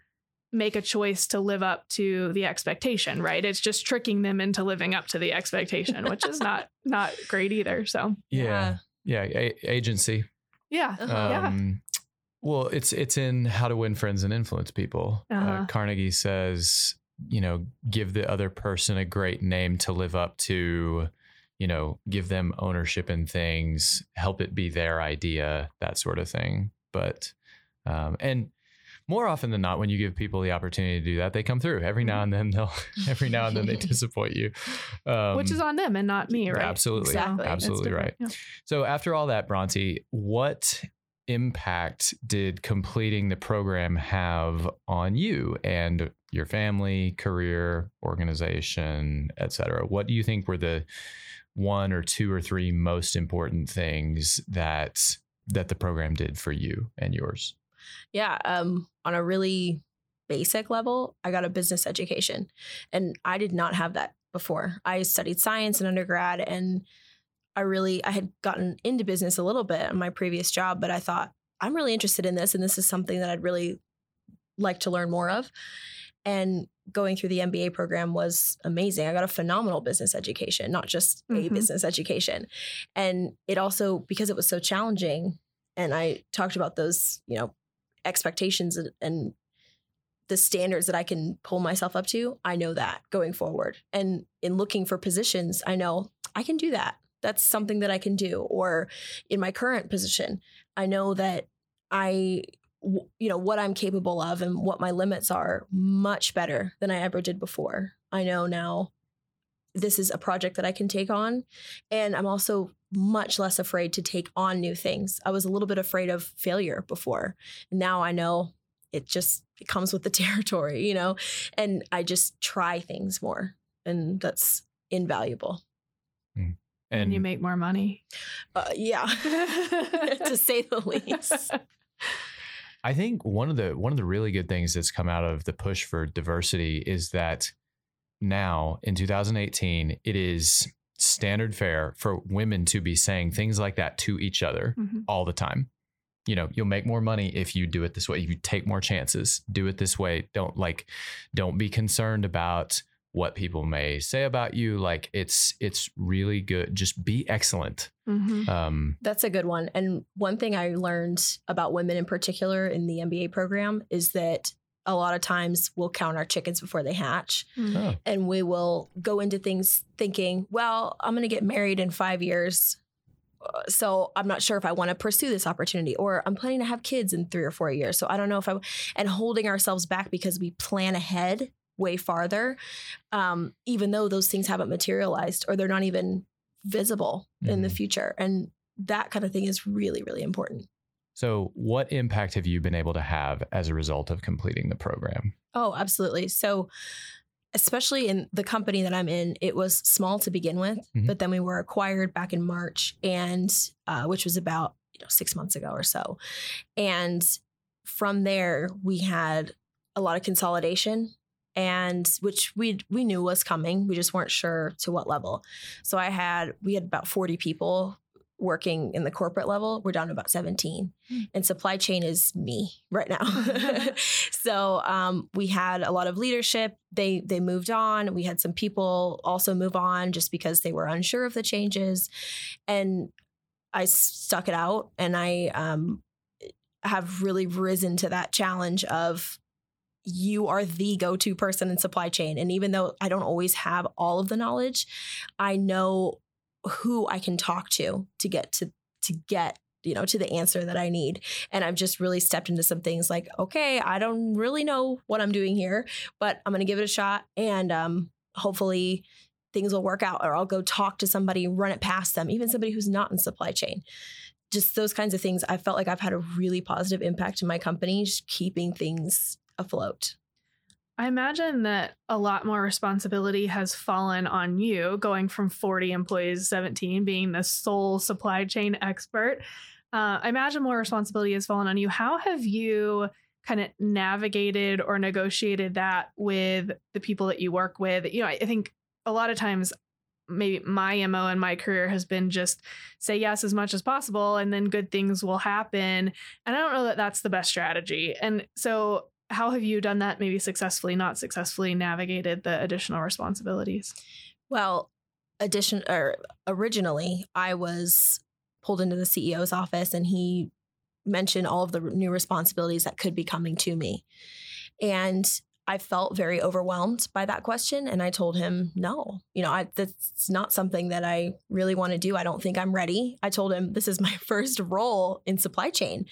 make a choice to live up to the expectation, right? It's just tricking them into living up to the expectation, which is not not great either. So yeah, yeah, yeah a- agency. Yeah, uh-huh. um, yeah. Well, it's it's in How to Win Friends and Influence People. Uh, Uh-huh. Carnegie says, you know, give the other person a great name to live up to. You know, give them ownership in things, help it be their idea, that sort of thing. But um, and more often than not, when you give people the opportunity to do that, they come through. Every now and then they'll. Every now and then they disappoint you, um, Which is on them and not me, right? Absolutely, Exactly. absolutely right. Yeah. So after all that, Brontee, what impact did completing the program have on you and your family, career, organization, et cetera? What do you think were the one or two or three most important things that that the program did for you and yours? Yeah. Um, on a really basic level, I got a business education, and I did not have that before. I studied science in undergrad, and I really I had gotten into business a little bit in my previous job, but I thought I'm really interested in this, and this is something that I'd really like to learn more of. And going through the MBA program was amazing. I got a phenomenal business education, not just a Mhm. business education. And it also, because it was so challenging, and I talked about those, you know, expectations and, the standards that I can pull myself up to, I know that going forward. And in looking for positions, I know I can do that. That's something that I can do. Or in my current position, I know that I, you know, what I'm capable of and what my limits are much better than I ever did before. I know now this is a project that I can take on. And I'm also much less afraid to take on new things. I was a little bit afraid of failure before. Now I know it just it comes with the territory, you know, and I just try things more. And that's invaluable. And And you make more money. Uh, yeah, to say the least. I think one of the one of the really good things that's come out of the push for diversity is that now in 2018 it is standard fare for women to be saying things like that to each other Mhm. all the time. You know, you'll make more money if you do it this way. If you take more chances, do it this way. Don't like don't be concerned about what people may say about you. Like it's it's really good. Just be excellent. Mhm. Um That's a good one. And one thing I learned about women in particular in the MBA program is that a lot of times we'll count our chickens before they hatch. Mhm. oh, and we will go into things thinking, well, I'm going to get married in five years. uh, So I'm not sure if I want to pursue this opportunity, or I'm planning to have kids in three or four years. So I don't know if I and holding ourselves back because we plan ahead way farther, um, even though those things haven't materialized or they're not even visible in the Mhm. future. And that kind of thing is really, really important. So, what impact have you been able to have as a result of completing the program? Oh, absolutely. So, especially in the company that I'm in, it was small to begin with, Mhm. but then we were acquired back in March, and uh, which was about you know six months ago or so, and from there we had a lot of consolidation and which we we knew was coming we just weren't sure to what level. So i had we had about 40 people working in the corporate level we're down to about 17 and supply chain is me right now. So um, we had a lot of leadership they they moved on we had some people also move on just because they were unsure of the changes. And i stuck it out and i um, have really risen to that challenge of you are the go-to person in supply chain. And even though i don't always have all of the knowledge i know who i can talk to to get to to get you know to the answer that i need. And i've just really stepped into some things like okay i don't really know what i'm doing here but i'm going to give it a shot. And um hopefully things will work out or i'll go talk to somebody run it past them even somebody who's not in supply chain. Just those kinds of things i felt like i've had a really positive impact in my company just keeping things afloat I imagine that a lot more responsibility has fallen on you going from 40 employees 17, being the sole supply chain expert. Uh, I imagine more responsibility has fallen on you. How have you kind of navigated or negotiated that with the people that you work with? You know, I I think a lot of times maybe my MO in my career has been just say yes as much as possible and then good things will happen. And I don't know that that's the best strategy. And so how have you done that maybe successfully not successfully navigated the additional responsibilities Well, addition or originally, I was pulled into the CEO's office and he mentioned all of the new responsibilities that could be coming to me. And I felt very overwhelmed by that question. And I told him, no, you know, I, that's not something that I really want to do. I don't think I'm ready. I told him, this is my first role in supply chain.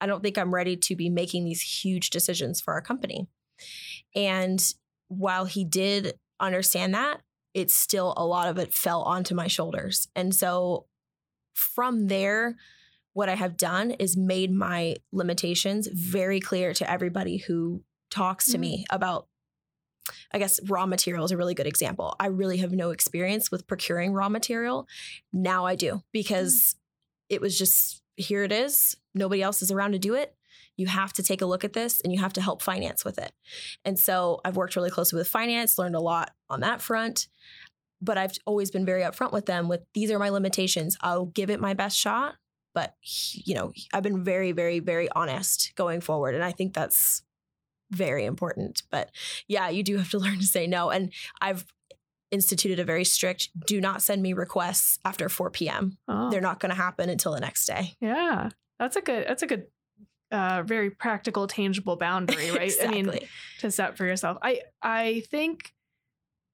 I don't think I'm ready to be making these huge decisions for our company. And while he did understand that, it's still a lot of it fell onto my shoulders. And so from there, what I have done is made my limitations very clear to everybody who talks to mm-hmm. me about I guess raw material is a really good example. I really have no experience with procuring raw material. Now I do because mm-hmm. it was just here it is. Nobody else is around to do it. You have to take a look at this and you have to help finance with it. And so I've worked really closely with finance, learned a lot on that front. But I've always been very upfront with them with these are my limitations. I'll give it my best shot, but you know, I've been very very very honest going forward and I think that's very important. But yeah, you do have to learn to say no. And I've instituted a very strict do not send me requests after 4 p.m. Oh. They're not going to happen until the next day. Yeah. That's a good that's a good uh, very practical tangible boundary, right? exactly. I mean to set for yourself. I I think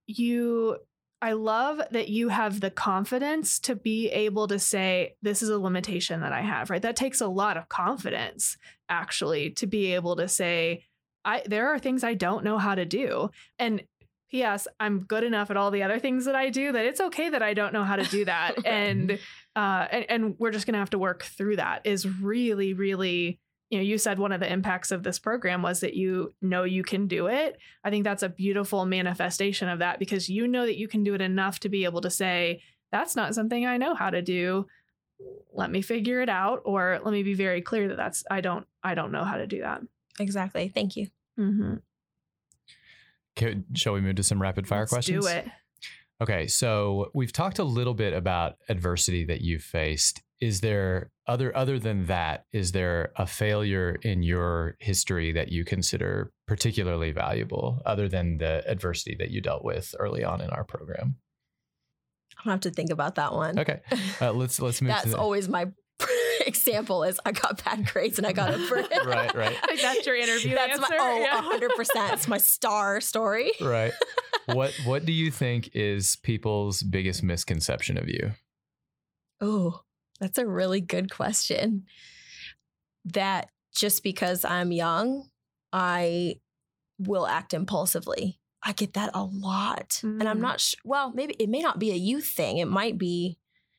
you I love that you have the confidence to be able to say, this is a limitation that I have, right? That takes a lot of confidence, actually, to be able to say, I there are things I don't know how to do. And P.S. I'm good enough at all the other things that I do that it's okay that I don't know how to do that. and uh and, and we're just gonna have to work through that is really, really you know, you said one of the impacts of this program was that you know you can do it. I think that's a beautiful manifestation of that because you know that you can do it enough to be able to say, that's not something I know how to do. Let me figure it out or let me be very clear that that's I don't I don't know how to do that. Exactly. Thank you. Mm-hmm. Okay, shall we move to some rapid fire Let's questions? Do it. Okay, so we've talked a little bit about adversity that you've faced. Is there other other than that? Is there a failure in your history that you consider particularly valuable, other than the adversity that you dealt with early on in our program? I don't have to think about that one. Okay, uh, let's let's move. That's always my example is I got bad grades and I got a first. right, right. Like that's your interview that's answer. My, oh, hundred percent. It's my star story. Right. What What do you think is people's biggest misconception of you? Oh, that's a really good question. That just because I'm young, I will act impulsively. I get that a lot. Mm. And I'm mm. not sure. Well, maybe it may not be a youth thing. It might be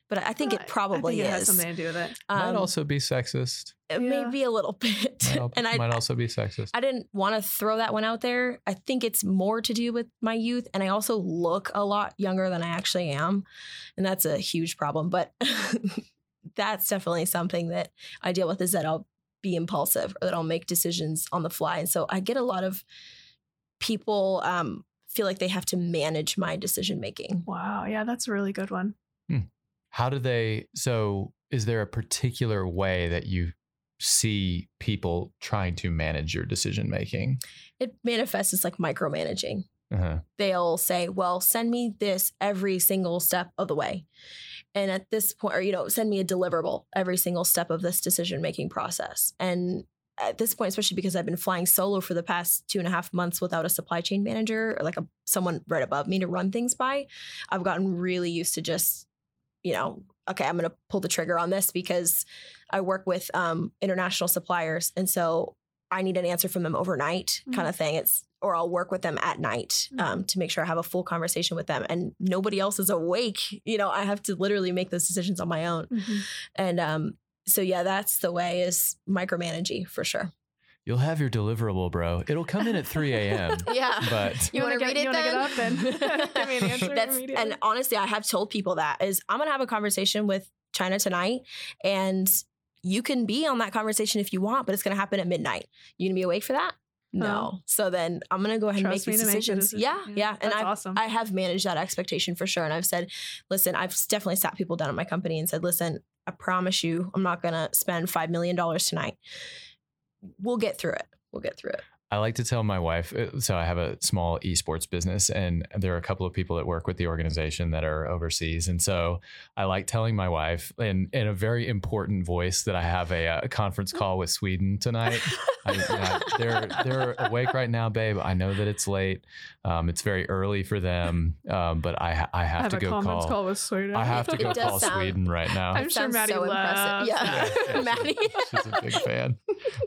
but I think it probably think it has something to do with it. Um, might also be sexist. It yeah. may be a little bit, might, and I might also be sexist. I didn't want to throw that one out there. I think it's more to do with my youth, and I also look a lot younger than I actually am, and that's a huge problem. But that's definitely something that I deal with is that I'll be impulsive or that I'll make decisions on the fly, and so I get a lot of people um, feel like they have to manage my decision making. Wow, yeah, that's a really good one. Hmm. How do they? So, is there a particular way that you see people trying to manage your decision making? It manifests as like micromanaging. Uh-huh. They'll say, "Well, send me this every single step of the way." And at this point, or you know, send me a deliverable every single step of this decision making process. And at this point, especially because I've been flying solo for the past two and a half months without a supply chain manager or like a someone right above me to run things by, I've gotten really used to just you know, okay, I'm going to pull the trigger on this because I work with um, international suppliers. And so I need an answer from them overnight mm-hmm. kind of thing. It's, or I'll work with them at night mm-hmm. um, to make sure I have a full conversation with them and nobody else is awake. You know, I have to literally make those decisions on my own. Mm-hmm. And um, so, yeah, that's the way is micromanaging for sure. You'll have your deliverable, bro. It'll come in at 3 a.m. yeah. But you, want to read it? You want to get up and give me an answer That's, And honestly, I have told people that is I'm gonna have a conversation with China tonight, and you can be on that conversation if you want, but it's gonna happen at midnight. You gonna be awake for that? No. Oh. So then I'm gonna go ahead Trust and make these decisions. Make yeah, yeah, yeah. And I awesome. I have managed that expectation for sure. And I've said, listen, I've definitely sat people down at my company and said, listen, I promise you, I'm not gonna spend five million dollars tonight we'll get through it. We'll get through it. I like to tell my wife. uh, So I have a small esports business, and there are a couple of people that work with the organization that are overseas. And so I like telling my wife, in in a very important voice, that I have a, uh conference call with Sweden tonight. I, yeah, they're they're awake right now, babe. I know that it's late. Um, it's very early for them, um, but I I have, have to a go conference call. call with Sweden. I have to go call sound- Sweden right now. I'm sure sounds Maddie so loves impressive. Yeah. that. she's- Maddie. she's a big fan.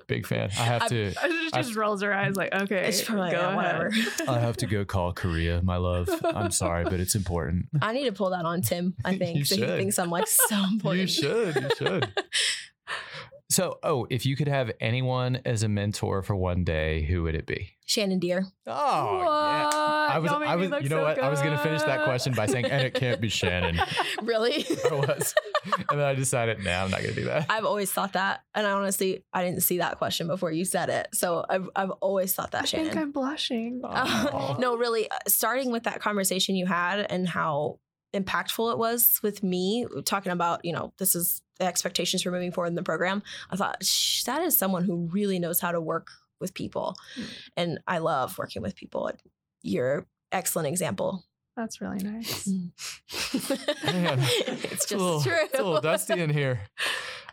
Big fan. I have I've- to. She just rolls her eyes like, okay, It's probably go yeah, whatever. I have to go call Korea, my love. I'm sorry, but it's important. I need to pull that on Tim. I think You so. He should. thinks I'm like so important. You should. You should. So, oh, if you could have anyone as a mentor for one day, who would it be? Shannon Deer. Oh, yeah. I was, I was, you know so what? I was going to finish that question by saying, and it can't be Shannon. really? I was. And then I decided, nah, I'm not going to do that. I've always thought that, and I honestly I didn't see that question before you said it. So I've I've always thought that I Shannon. think I'm blushing. Aw. no, really, uh, starting with that conversation you had and how impactful it was with me talking about, you know, this is the expectations for moving forward in the program. I thought that is someone who really knows how to work with people. Mm. And I love working with people. You're excellent example. That's really nice. Man, it's a just little, true. It's a little dusty in here.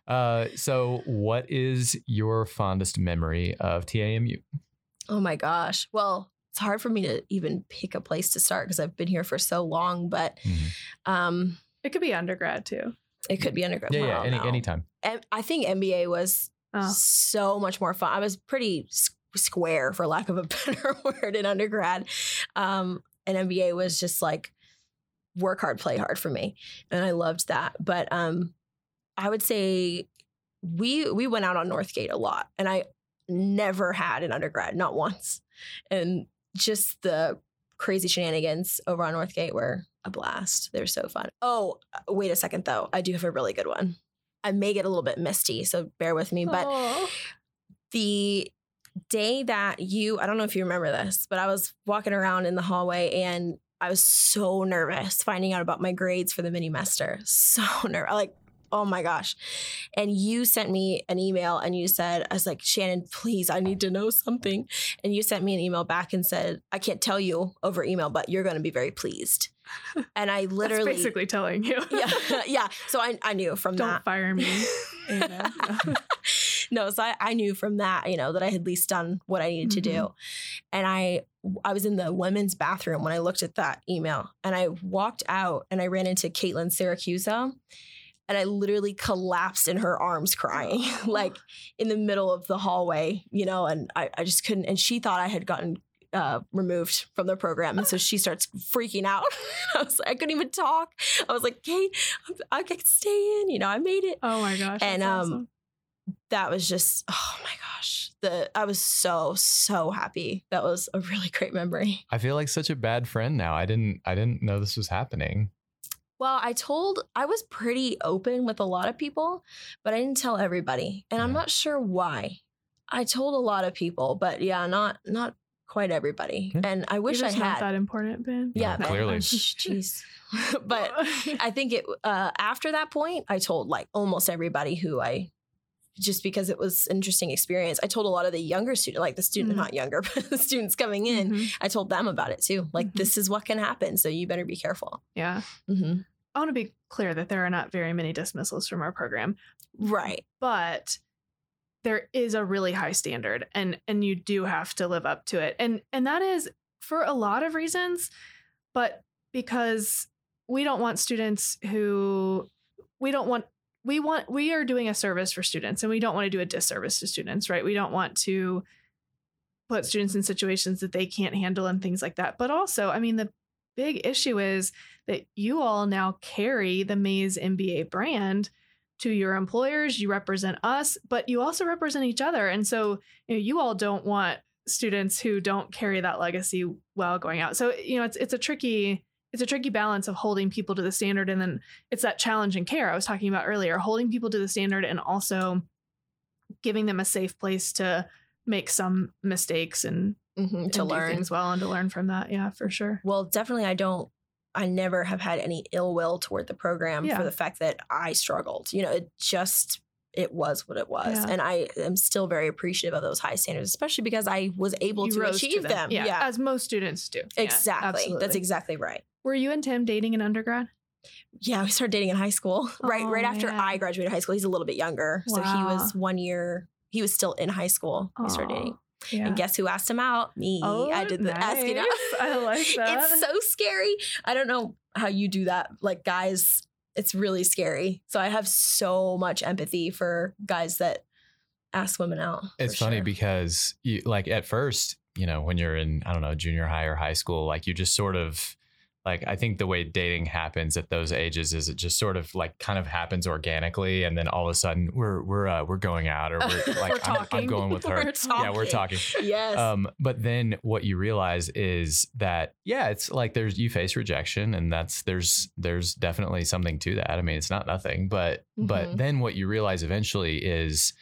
Uh, so, what is your fondest memory of TAMU? Oh my gosh. Well, it's hard for me to even pick a place to start because I've been here for so long, but Mhm. um It could be undergrad too. it could be undergrad. Yeah, I yeah, any, know. anytime. And I think MBA was Oh. so much more fun. I was pretty s- square, for lack of a better word, in undergrad. Um, and MBA was just like work hard, play hard for me, and I loved that. But um, I would say we we went out on Northgate a lot, and I never had an undergrad, not once, and just the crazy shenanigans over on Northgate were a blast. They're so fun. Oh, uh, wait a second though, I do have a really good one. I may get a little bit misty, so bear with me. But Aw. the day that you, I don't know if you remember this, but I was walking around in the hallway and I was so nervous finding out about my grades for the mini mester. So nervous. Like, oh my gosh. And you sent me an email and you said, I was like, Shannon, please, I need to know something. And you sent me an email back and said, I can't tell you over email, but you're going to be very pleased. And I That's literally, basically telling you. yeah, yeah. So I, I knew from that. Don't fire me. No, so I, I knew from that, you know, that I had at least done what I needed to do. Mhm. And I I was in the women's bathroom when I looked at that email and I walked out and I ran into Caitlin Syracusa and I literally collapsed in her arms crying, like in the middle of the hallway, you know, and I, I just couldn't and she thought I had gotten uh, removed from the program. And so she starts freaking out. I was like, I couldn't even talk. I was like, Kate, I'm- I can stay in, you know, I made it Oh my gosh. And, um, awesome. that was just oh my gosh the i was so so happy that was a really great memory I feel like such a bad friend now. I didn't I didn't know this was happening. Well i told i was pretty open with a lot of people but i didn't tell everybody and i'm not sure why i told a lot of people but yeah not not quite everybody Yeah. and i wish You're i just not had that important, Ben. yeah No, clearly. Jeez but I think it uh, after that point, I told like almost everybody who I just because it was an interesting experience. I told a lot of the younger students, like the student, Mhm. not younger, but the students coming in. Mhm. I told them about it too. Like Mhm. this is what can happen, so you better be careful. Yeah. hmm I want to be clear that there are not very many dismissals from our program, Right. but there is a really high standard and and you do have to live up to it. And and that is for a lot of reasons, but because we don't want students who we don't want we want we are doing a service for students and we don't want to do a disservice to students, right? We don't want to put students in situations that they can't handle and things like that. But also, I mean the big issue is that you all now carry the Mays MBA brand to your employers. You represent us, but you also represent each other. And so you, know, you all don't want students who don't carry that legacy while going out. So you know, it's it's a tricky it's a tricky balance of holding people to the standard, and then it's that challenge and care I was talking about earlier, holding people to the standard and also giving them a safe place to make some mistakes and, hmm To learn. things well and to learn from that. Yeah, for sure. Well, definitely, I don't. I never have had any ill will toward the program Yeah. for the fact that I struggled. You know, it just it was what it was. Yeah. And I am still very appreciative of those high standards, especially because I was able You to achieve them. Yeah, as most students do. Yeah, exactly. That's exactly right. Were you and Tim dating in undergrad? Yeah, we started dating in high school. right, Oh, right after man. I graduated high school. He's a little bit younger, so he was one year. He was still in high school. We started dating, Yeah. and guess who asked him out? Me. Oh, I did the asking out. I like that. it's so scary. I don't know how you do that. Like guys, it's really scary. So I have so much empathy for guys that ask women out. It's funny sure. because you like at first, you know, when you're in, I don't know, junior high or high school, like you just sort of like I think the way dating happens at those ages is it just sort of like kind of happens organically and then all of a sudden we're we're uh, we're going out or we're like We're I'm, I'm going with her. We're Yeah, we're talking. Yes. Um, but then what you realize is that yeah, it's like there's you face rejection, and that's there's there's definitely something to that. I mean, it's not nothing, but but Mhm. then what you realize eventually is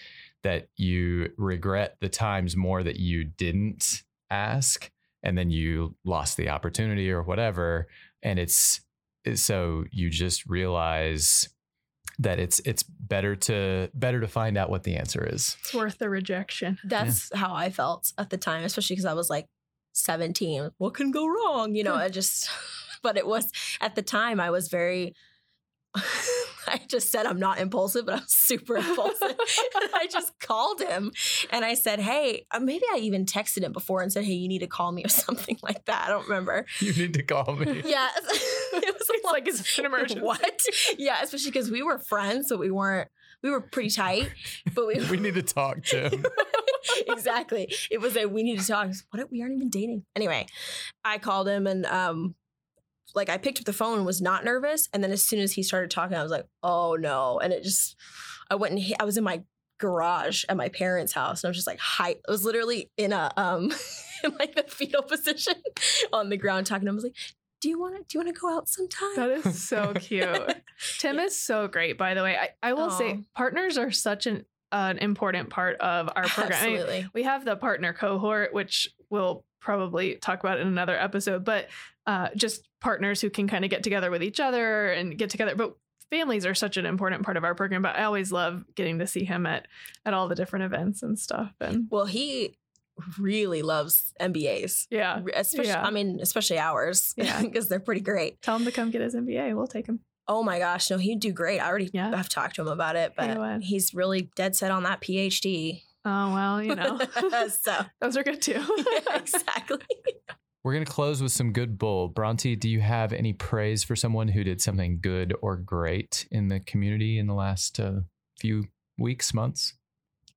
that you regret the times more that you didn't ask, and then you lost the opportunity or whatever, and it's eh, so you just realize that it's it's better to better to find out what the answer is. it's worth the rejection. That's how I felt at the time, especially because I was like 17. What can go wrong? You know, hmm. I just, but it was at the time I was very, I just said I'm not impulsive, but I'm super impulsive. and I just called him and I said, Hey, uh, maybe I even texted him before and said, Hey, you need to call me or something like that. I don't remember. You need to call me. Yeah. it was It's like it's an emergency. What? Yeah, especially because we were friends, so we weren't, we were pretty tight, but we, we need to talk, Tim. exactly. It was a we need to talk. What we aren't even dating. Anyway, I called him and um like I picked up the phone and was not nervous. And then as soon as he started talking, I was like, oh no. And it just I went and hit, I was in my garage at my parents' house and I was just like hi I was literally in a um in like the fetal position on the ground talking to him. I was like, do you want to do you want to go out sometime? That is so cute. Tim is so great, by the way. I, I will say partners are such an an important part of our program. I mean, Absolutely. we have the partner cohort, which we'll probably talk about in another episode, but uh, just partners who can kind of get together with each other and get together. But families are such an important part of our program. But I always love getting to see him at at all the different events and stuff. And Well, he really loves MBAs. yeah, Especially, Yeah. I mean, especially ours, Yeah. because they're pretty great. tell him to come get his MBA. We'll take him. Oh my gosh, no, he'd do great. I already Yeah. have talked to him about it, but he's really dead set on that PhD. Oh well, you know, so those are good too. exactly. We're going to close with some good bull. Brontee, do you have any praise for someone who did something good or great in the community in the last uh, few weeks, months?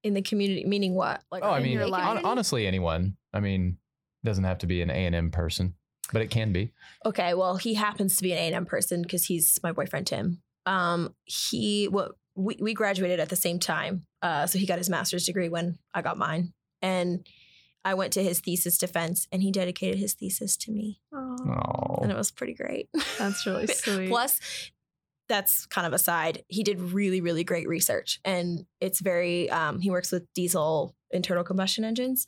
In the community, meaning what? Like, Oh, I mean, life? honestly, anyone. I mean, doesn't have to be an A&M person, but it can be. Okay, well, he happens to be an A&M person because he's my boyfriend Tim. Um, he well, we we graduated at the same time. Uh, so he got his master's degree when I got mine, and I went to his thesis defense, and he dedicated his thesis to me, Oh, Oh, and it was pretty great. that's really sweet. Plus, that's kind of aside. He did really, really great research, and it's very. Um, he works with diesel internal combustion engines,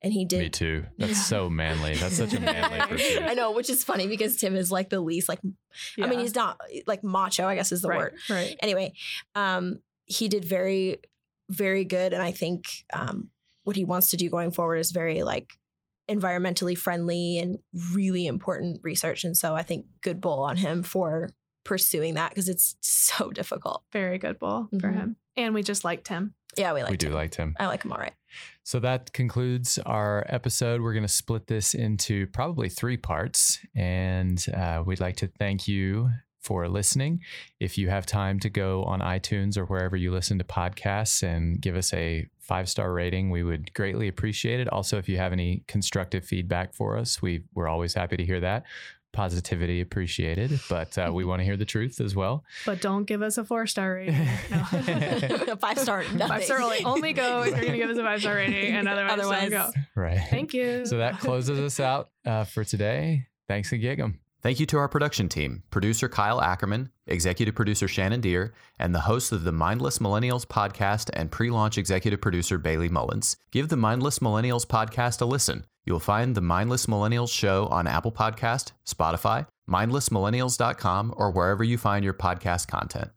and he did. me too. That's Yeah. so manly. That's such a manly pursuit. I know, which is funny because Tim is like the least like. I mean, he's not like macho. I guess is the right, word. right. Anyway, um, he did very, very good, and I think um, what he wants to do going forward is very like environmentally friendly and really important research. And so I think good bull on him for pursuing that because it's so difficult. Very good bull for Mhm. him. And we just liked him. Yeah, we like. we do like him. I like him all right. So that concludes our episode. We're going to split this into probably three parts. And uh, we'd like to thank you for listening. If you have time to go on iTunes or wherever you listen to podcasts and give us a five star rating, we would greatly appreciate it. Also, if you have any constructive feedback for us, we, we're always happy to hear that. Positivity appreciated, but uh, we want to hear the truth as well. But don't give us a four star rating. No. five star. five star only. Only go if you're going to give us a five star rating, and otherwise, Otherwise- don't go. Right. Thank you. So that closes us out uh, for today. Thanks a gig'em. Thank you to our production team, producer Kyle Ackerman, executive producer Shannon Deer, and the host of the Mindless Millennials podcast and pre launch executive producer Bailey Mullins. Give the Mindless Millennials podcast a listen. You'll find the Mindless Millennials show on Apple Podcast, Spotify, mindlessmillennials.com, or wherever you find your podcast content.